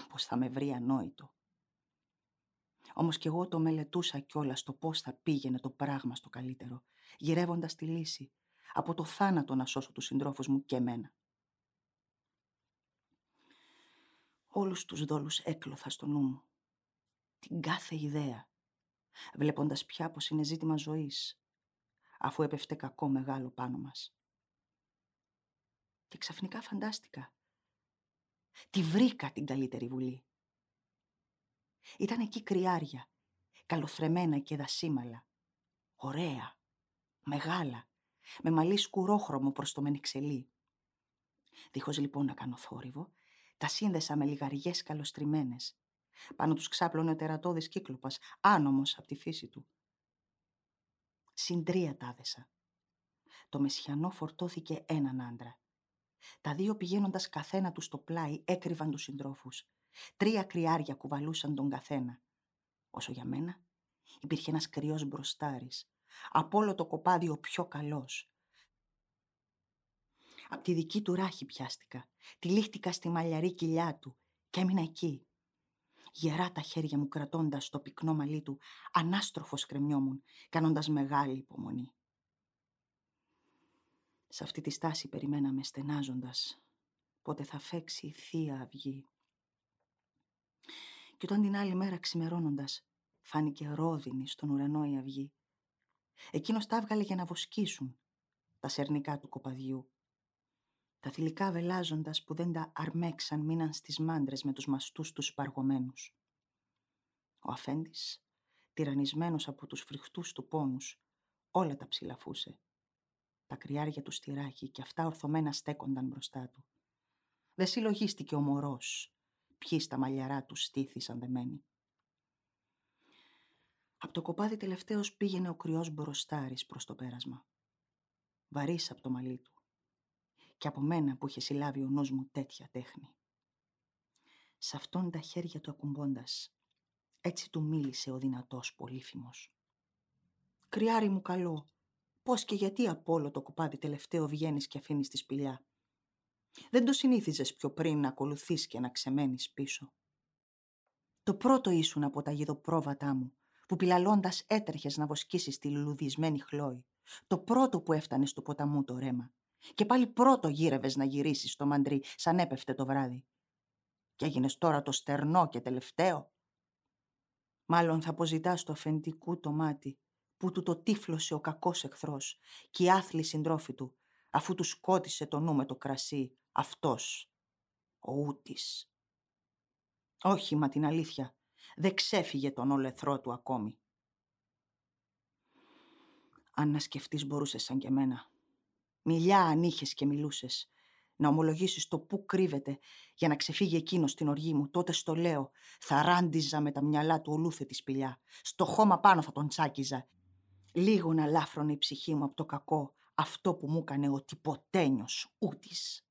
πως θα με βρει ανόητο. Όμως κι εγώ το μελετούσα κιόλας το πώς θα πήγαινε το πράγμα στο καλύτερο, γυρεύοντας τη λύση, από το θάνατο να σώσω τους συντρόφους μου και εμένα. Όλους τους δόλους έκλωθα στο νου μου. Την κάθε ιδέα, βλέποντας πια πως είναι ζήτημα ζωής, αφού έπεφτε κακό μεγάλο πάνω μας. Και ξαφνικά φαντάστηκα Τη βρήκα την καλύτερη βουλή. Ήταν εκεί κρυάρια, καλοθρεμένα και δασίμαλα. Ωραία, μεγάλα, με μαλλί σκουρόχρωμο προς το μενιξελί. Δίχως λοιπόν να κάνω θόρυβο, τα σύνδεσα με λιγαριές καλοστριμμένες. Πάνω τους ξάπλωνε ο τερατώδης κύκλοπας, άνομος από τη φύση του. Συντρία τάδεσα. Το μεσιανό φορτώθηκε έναν άντρα. Τα δύο πηγαίνοντας καθένα τους στο πλάι έκρυβαν τους συντρόφους. Τρία κρυάρια κουβαλούσαν τον καθένα. Όσο για μένα, υπήρχε ένας κρυός μπροστάρης. Από όλο το κοπάδι ο πιο καλός. Απ' τη δική του ράχη πιάστηκα. Τη λίχτηκα στη μαλλιαρή κοιλιά του και έμεινα εκεί. Γερά τα χέρια μου κρατώντας το πυκνό μαλλί του, ανάστροφος κρεμιόμουν, κάνοντας μεγάλη υπομονή. Σε αυτή τη στάση περιμέναμε στενάζοντας πότε θα φέξει η θεία αυγή. Και όταν την άλλη μέρα ξημερώνοντας φάνηκε ρόδινη στον ουρανό η αυγή, εκείνος τα έβγαλε για να βοσκήσουν τα σερνικά του κοπαδιού. Τα θηλυκά βελάζοντας που δεν τα αρμέξαν μείναν στις μάντρες με τους μαστούς τους παργωμένους. Ο αφέντης, τυραννισμένος από τους φρικτούς του πόνους, όλα τα ψηλαφούσε τα κρυάρια του στηράκι και αυτά ορθωμένα στέκονταν μπροστά του. Δεν συλλογίστηκε ο μωρός, ποιοι στα μαλλιαρά τους στήθησαν δεμένοι. Από το κοπάδι τελευταίος πήγαινε ο κρυός μπροστάρης προς το πέρασμα. Βαρύς από το μαλλί του. Και από μένα που είχε συλλάβει ο νους μου τέτοια τέχνη. Σ' αυτόν τα χέρια του ακουμπώντας, έτσι του μίλησε ο δυνατός πολύφημος. «Κρυάρι μου καλό, Πώς και γιατί από όλο το κοπάδι τελευταίο βγαίνεις και αφήνεις τη σπηλιά; Δεν το συνήθιζες πιο πριν να ακολουθείς και να ξεμένεις πίσω; Το πρώτο ήσουν από τα γιδοπρόβατά μου, που πιλαλώντας έτρεχες να βοσκήσεις τη λουλουδισμένη χλόη. Το πρώτο που έφτανε στο ποταμού το ρέμα. Και πάλι πρώτο γύρευες να γυρίσεις στο μαντρί, σαν έπεφτε το βράδυ. Και έγινες τώρα το στερνό και τελευταίο. Μάλλον θα αποζητάς το αφεντικού το μάτι που του το τύφλωσε ο κακός εχθρός και η άθλη συντρόφη του, αφού τους σκότισε το νου με το κρασί, αυτός, ο Ούτης. Όχι, μα την αλήθεια, δεν ξέφυγε τον όλεθρό του ακόμη. Αν να σκεφτείς μπορούσες σαν και εμένα, Μιλιά αν είχες και μιλούσες. Να ομολογήσεις το πού κρύβεται για να ξεφύγει εκείνος στην οργή μου. Τότε στο λέω, θα ράντιζα με τα μυαλά του ολούθετη σπηλιά. Στο χώμα πάνω θα τον τσάκιζα. Λίγο να λάφρωνε η ψυχή μου από το κακό, αυτό που μου έκανε ο τυποτένιος ούτης.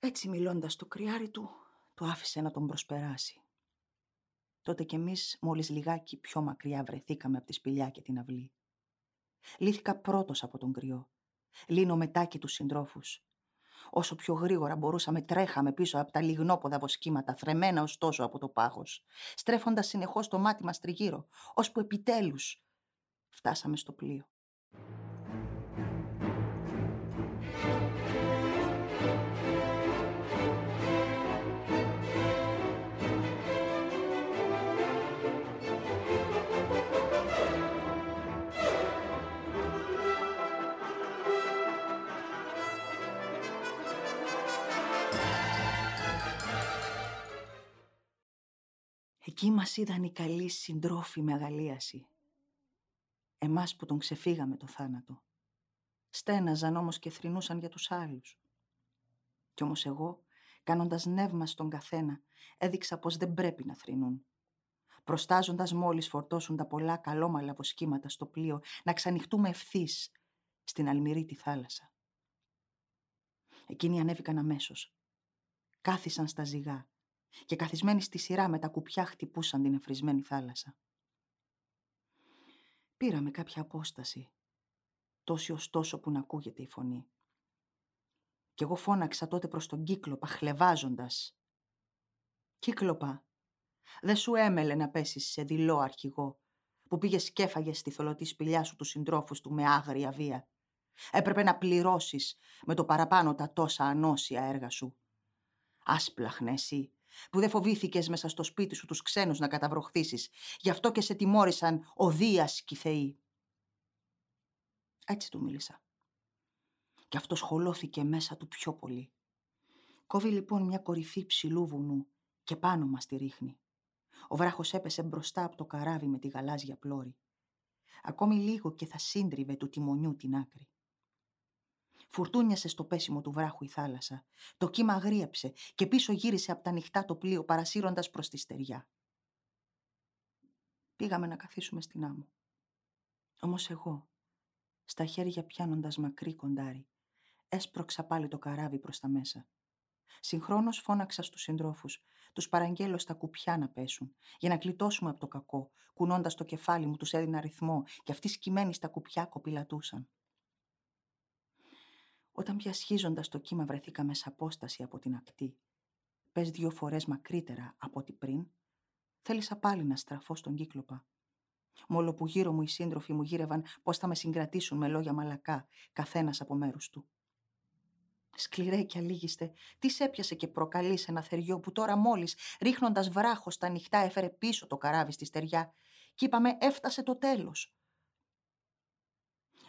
Έτσι μιλώντας το κρυάρι του, το άφησε να τον προσπεράσει. Τότε κι εμείς μόλις λιγάκι πιο μακριά βρεθήκαμε από τη σπηλιά και την αυλή. Λύθηκα πρώτος από τον κρυό. Λύνω μετά και τους συντρόφους. Όσο πιο γρήγορα μπορούσαμε τρέχαμε πίσω από τα λιγνόποδα βοσκήματα, θρεμένα ωστόσο από το πάγος, στρέφοντας συνεχώς το μάτι μας τριγύρω, ώσπου επιτέλους φτάσαμε στο πλοίο. Εκεί μας είδαν οι καλοί συντρόφοι με αγαλίαση. Εμάς που τον ξεφύγαμε το θάνατο. Στέναζαν όμως και θρυνούσαν για τους άλλους. Κι όμως εγώ, κάνοντας νεύμα στον καθένα, έδειξα πως δεν πρέπει να θρυνούν. Προστάζοντας μόλις φορτώσουν τα πολλά καλόμαλα βοσκήματα στο πλοίο, να ξανοιχτούμε ευθύς στην αλμυρή τη θάλασσα. Εκείνοι ανέβηκαν αμέσως. Κάθισαν στα ζυγά και καθισμένοι στη σειρά με τα κουπιά χτυπούσαν την εφρισμένη θάλασσα. Πήραμε κάποια απόσταση, τόση ωστόσο που να ακούγεται η φωνή. Κι εγώ φώναξα τότε προς τον Κύκλοπα, χλεβάζοντας. «Κύκλοπα, δεν σου έμελε να πέσεις σε δειλό αρχηγό, που πήγες και έφαγες στη θολωτή σπηλιά σου τους συντρόφους του με άγρια βία. Έπρεπε να πληρώσεις με το παραπάνω τα τόσα ανώσια έργα σου. Άσπλαχνε εσύ, που δεν φοβήθηκες μέσα στο σπίτι σου τους ξένους να καταβροχθήσεις. Γι' αυτό και σε τιμώρησαν ο Δίας και οι Θεοί. Έτσι του μίλησα. Και αυτό σχολώθηκε μέσα του πιο πολύ. Κόβει λοιπόν μια κορυφή ψηλού βουνού και πάνω μας τη ρίχνει. Ο βράχος έπεσε μπροστά από το καράβι με τη γαλάζια πλώρη. Ακόμη λίγο και θα σύντριβε του τιμονιού την άκρη. Φουρτούνιασε στο πέσιμο του βράχου η θάλασσα. Το κύμα αγρίεψε και πίσω γύρισε από τα νυχτά το πλοίο παρασύροντας προς τη στεριά. Πήγαμε να καθίσουμε στην άμμο. Όμως εγώ, στα χέρια πιάνοντας μακρύ κοντάρι, έσπρωξα πάλι το καράβι προς τα μέσα. Συγχρόνως φώναξα στους συντρόφους, τους παραγγέλω στα κουπιά να πέσουν, για να κλειτώσουμε από το κακό. Κουνώντας το κεφάλι μου τους έδινα ρυθμό και αυτοί σκυμμένοι στα κουπιά κοπηλατούσαν. Όταν πια σχίζοντας το κύμα βρεθήκαμε σε απόσταση από την ακτή, πες δύο φορές μακρύτερα από ό,τι πριν, θέλησα πάλι να στραφώ στον κύκλοπα. Μόλο που γύρω μου οι σύντροφοι μου γύρευαν πώς θα με συγκρατήσουν με λόγια μαλακά, καθένας από μέρους του. Σκληρέ και αλήγιστε, τι έπιασε και προκαλείς ένα θεριό που τώρα μόλις ρίχνοντας βράχος στα νυχτά έφερε πίσω το καράβι στη στεριά και είπαμε έφτασε το τέλος.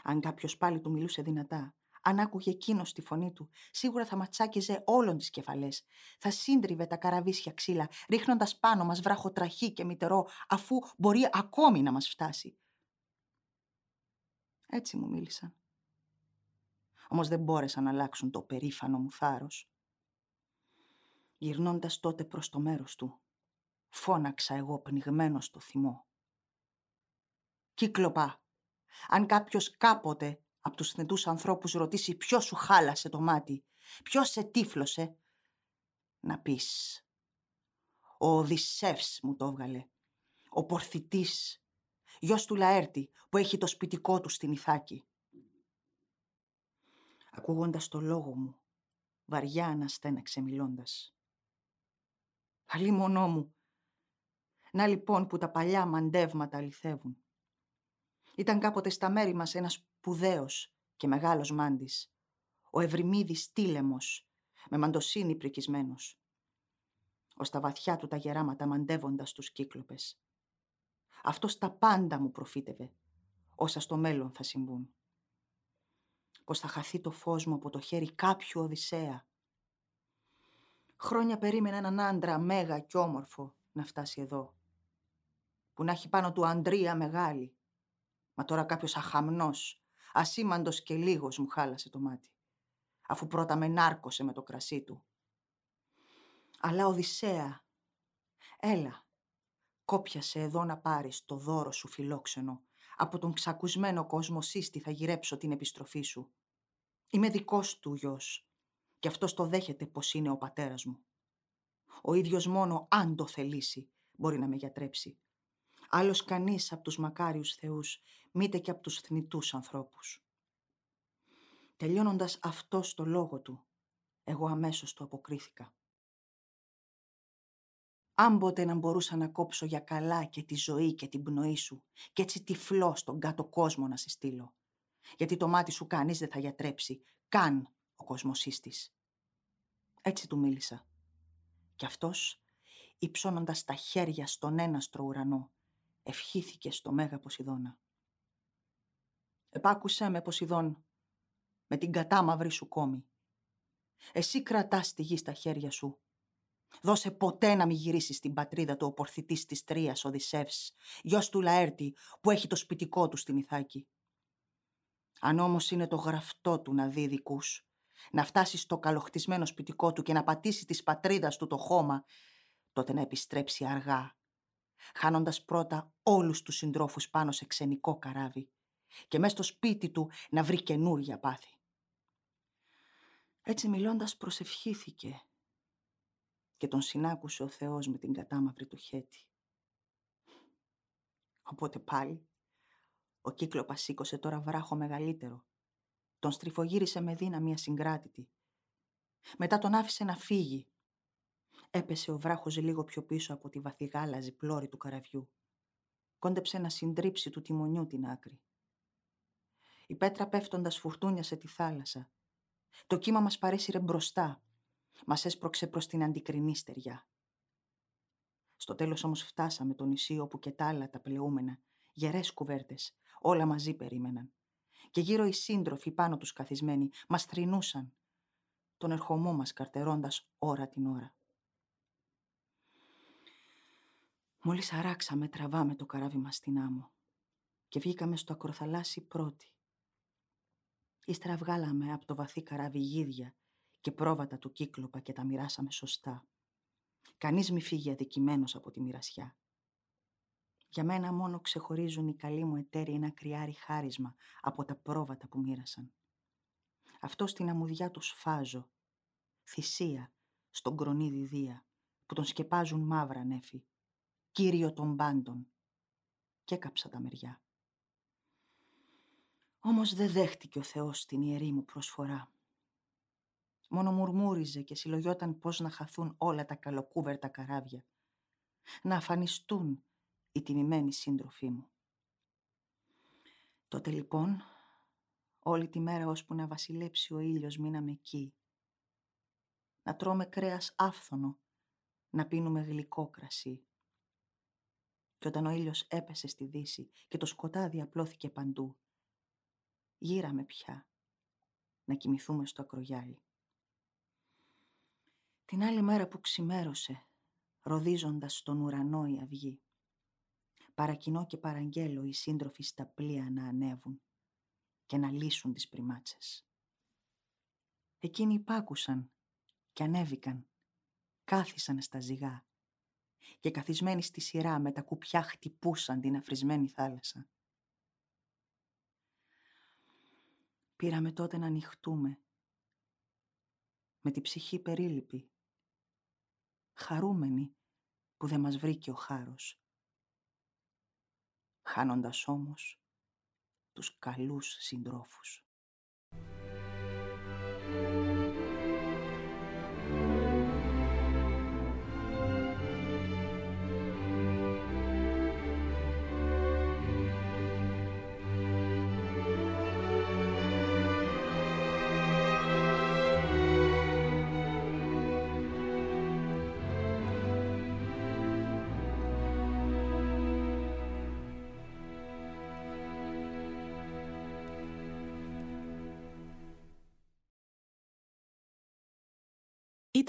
Αν κάποιος πάλι του μιλούσε δυνατά, αν άκουγε εκείνος τη φωνή του, σίγουρα θα ματσάκιζε όλων τις κεφαλές. Θα σύντριβε τα καραβίσια ξύλα, ρίχνοντας πάνω μας βράχο τραχή και μητερό, αφού μπορεί ακόμη να μας φτάσει. Έτσι μου μίλησαν. Όμως δεν μπόρεσαν να αλλάξουν το περήφανο μου θάρρος. Γυρνώντας τότε προς το μέρος του, φώναξα εγώ πνιγμένο στο θυμό. Κύκλοπα, αν κάποιος κάποτε από τους θνητούς ανθρώπους ρωτήσει ποιος σου χάλασε το μάτι, ποιος σε τύφλωσε, να πεις. Ο Οδυσσεύς μου το έβγαλε, ο Πορθητής, γιος του Λαέρτη που έχει το σπιτικό του στην Ιθάκη. Ακούγοντας το λόγο μου, βαριά αναστέναξε μιλώντας. Αλλή μονό μου. Να λοιπόν που τα παλιά μαντεύματα αληθεύουν. Ήταν κάποτε στα μέρη μας ένας σπουδαίος και μεγάλος μάντης, ο Ευρυμίδης Τίλεμος, με μαντοσύνη πρικισμένος. Ως τα βαθιά του τα γεράματα μαντεύοντας τους κύκλοπες. Αυτός τα πάντα μου προφήτευε, όσα στο μέλλον θα συμβούν. Πως θα χαθεί το φως μου από το χέρι κάποιου Οδυσσέα. Χρόνια περίμενα έναν άντρα μέγα και όμορφο να φτάσει εδώ. Που να έχει πάνω του Αντρία μεγάλη, Μα τώρα κάποιος αχαμνός, ασήμαντος και λίγος μου χάλασε το μάτι, αφού πρώτα με νάρκωσε με το κρασί του. Αλλά Οδυσσέα, έλα, κόπιασε εδώ να πάρεις το δώρο σου φιλόξενο, από τον ξακουσμένο κόσμο σύστη θα γυρέψω την επιστροφή σου. Είμαι δικός του γιος και αυτός το δέχεται πως είναι ο πατέρας μου. Ο ίδιος μόνο αν το θελήσει μπορεί να με γιατρέψει. Άλλος κανείς από τους μακάριους θεούς, μήτε και από τους θνητούς ανθρώπους. Τελειώνοντας αυτό το λόγο του, εγώ αμέσως του αποκρίθηκα. Άμποτε να μπορούσα να κόψω για καλά και τη ζωή και την πνοή σου και έτσι τυφλό στον κάτω κόσμο να σε στείλω. Γιατί το μάτι σου κανείς δεν θα γιατρέψει, καν ο κοσμοσύστης. Έτσι του μίλησα. Κι αυτός, υψώνοντας τα χέρια στον έναστρο ουρανό, ευχήθηκε στο Μέγα Ποσειδώνα. «Επάκουσέ με, Ποσειδών, με την κατάμαυρη σου κόμη. Εσύ κρατάς τη γη στα χέρια σου. Δώσε ποτέ να μην γυρίσεις στην πατρίδα του ο πορθητής της Τρίας Οδυσσεύς, γιος του Λαέρτη που έχει το σπιτικό του στην Ιθάκη. Αν όμως είναι το γραφτό του να δει δικούς, να φτάσει στο καλοχτισμένο σπιτικό του και να πατήσει της πατρίδας του το χώμα, τότε να επιστρέψει αργά, χάνοντας πρώτα όλους τους συντρόφους πάνω σε ξενικό καράβι και μέσα στο σπίτι του να βρει καινούρια πάθη. Έτσι μιλώντας προσευχήθηκε και τον συνάκουσε ο Θεός με την κατάμαυρη του χέτη. Οπότε πάλι ο κύκλοπας σήκωσε τώρα βράχο μεγαλύτερο. Τον στριφογύρισε με δύναμη ασυγκράτητη. Μετά τον άφησε να φύγει. Έπεσε ο βράχος λίγο πιο πίσω από τη βαθυγάλαζη πλώρη του καραβιού. Κόντεψε να συντρίψει του τιμονιού την άκρη. Η πέτρα πέφτοντας φουρτούνιασε τη θάλασσα. Το κύμα μας παρέσυρε μπροστά. Μας έσπρωξε προς την αντικρινή στεριά. Στο τέλος όμως φτάσαμε το νησί όπου και τα άλλα τα πλεούμενα, γερές κουβέρτες, όλα μαζί περίμεναν. Και γύρω οι σύντροφοι πάνω τους καθισμένοι μας θρυνούσαν, τον ερχομό μας καρτερώντας ώρα την ώρα. Μόλις αράξαμε τραβάμε το καράβι μας στην άμμο και βγήκαμε στο ακροθαλάσσι πρώτοι. Ύστερα βγάλαμε από το βαθύ καράβι γίδια και πρόβατα του κύκλοπα και τα μοιράσαμε σωστά. Κανείς μη φύγει αδικημένος από τη μοιρασιά. Για μένα μόνο ξεχωρίζουν οι καλοί μου εταίροι ένα κρυάρι χάρισμα από τα πρόβατα που μοίρασαν. Αυτό στην αμμουδιά του σφάζω. Θυσία στον κρονίδι δία που τον σκεπάζουν μαύρα νέφη. Κύριο των πάντων. Και έκαψα τα μεριά. Όμως δεν δέχτηκε ο Θεός την ιερή μου προσφορά. Μόνο μουρμούριζε και συλλογιόταν πώς να χαθούν όλα τα καλοκούβερτα καράβια. Να αφανιστούν οι τιμημένοι σύντροφοί μου. Τότε λοιπόν, όλη τη μέρα ώσπου να βασιλέψει ο ήλιος μείναμε εκεί. Να τρώμε κρέας άφθονο, να πίνουμε γλυκό κρασί. Και όταν ο ήλιος έπεσε στη δύση και το σκοτάδι απλώθηκε παντού, γύραμε πια να κοιμηθούμε στο ακρογιάλι. Την άλλη μέρα που ξημέρωσε, ροδίζοντας στον ουρανό η αυγή, παρακινώ και παραγγέλω οι σύντροφοι στα πλοία να ανέβουν και να λύσουν τις πριμάτσες. Εκείνοι υπάκουσαν και ανέβηκαν, κάθισαν στα ζυγά και καθισμένοι στη σειρά με τα κουπιά χτυπούσαν την αφρισμένη θάλασσα. Πήραμε τότε να ανοιχτούμε με τη ψυχή περίλυπη, χαρούμενοι που δεν μας βρήκε ο χάρος χάνοντας όμως τους καλούς συντρόφους.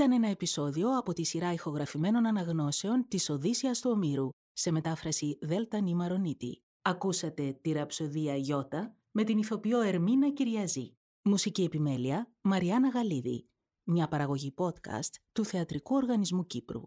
Ήταν ένα επεισόδιο από τη σειρά ηχογραφημένων αναγνώσεων της Οδύσσιας του Ομήρου, σε μετάφραση Δέλτα Νίμαρονίτη. Ακούσατε τη ραψοδία Ιώτα με την ηθοποιό Ερμίνα Κυριαζή. Μουσική επιμέλεια Μαριάννα Γαλίδη. Μια παραγωγή podcast του Θεατρικού Οργανισμού Κύπρου.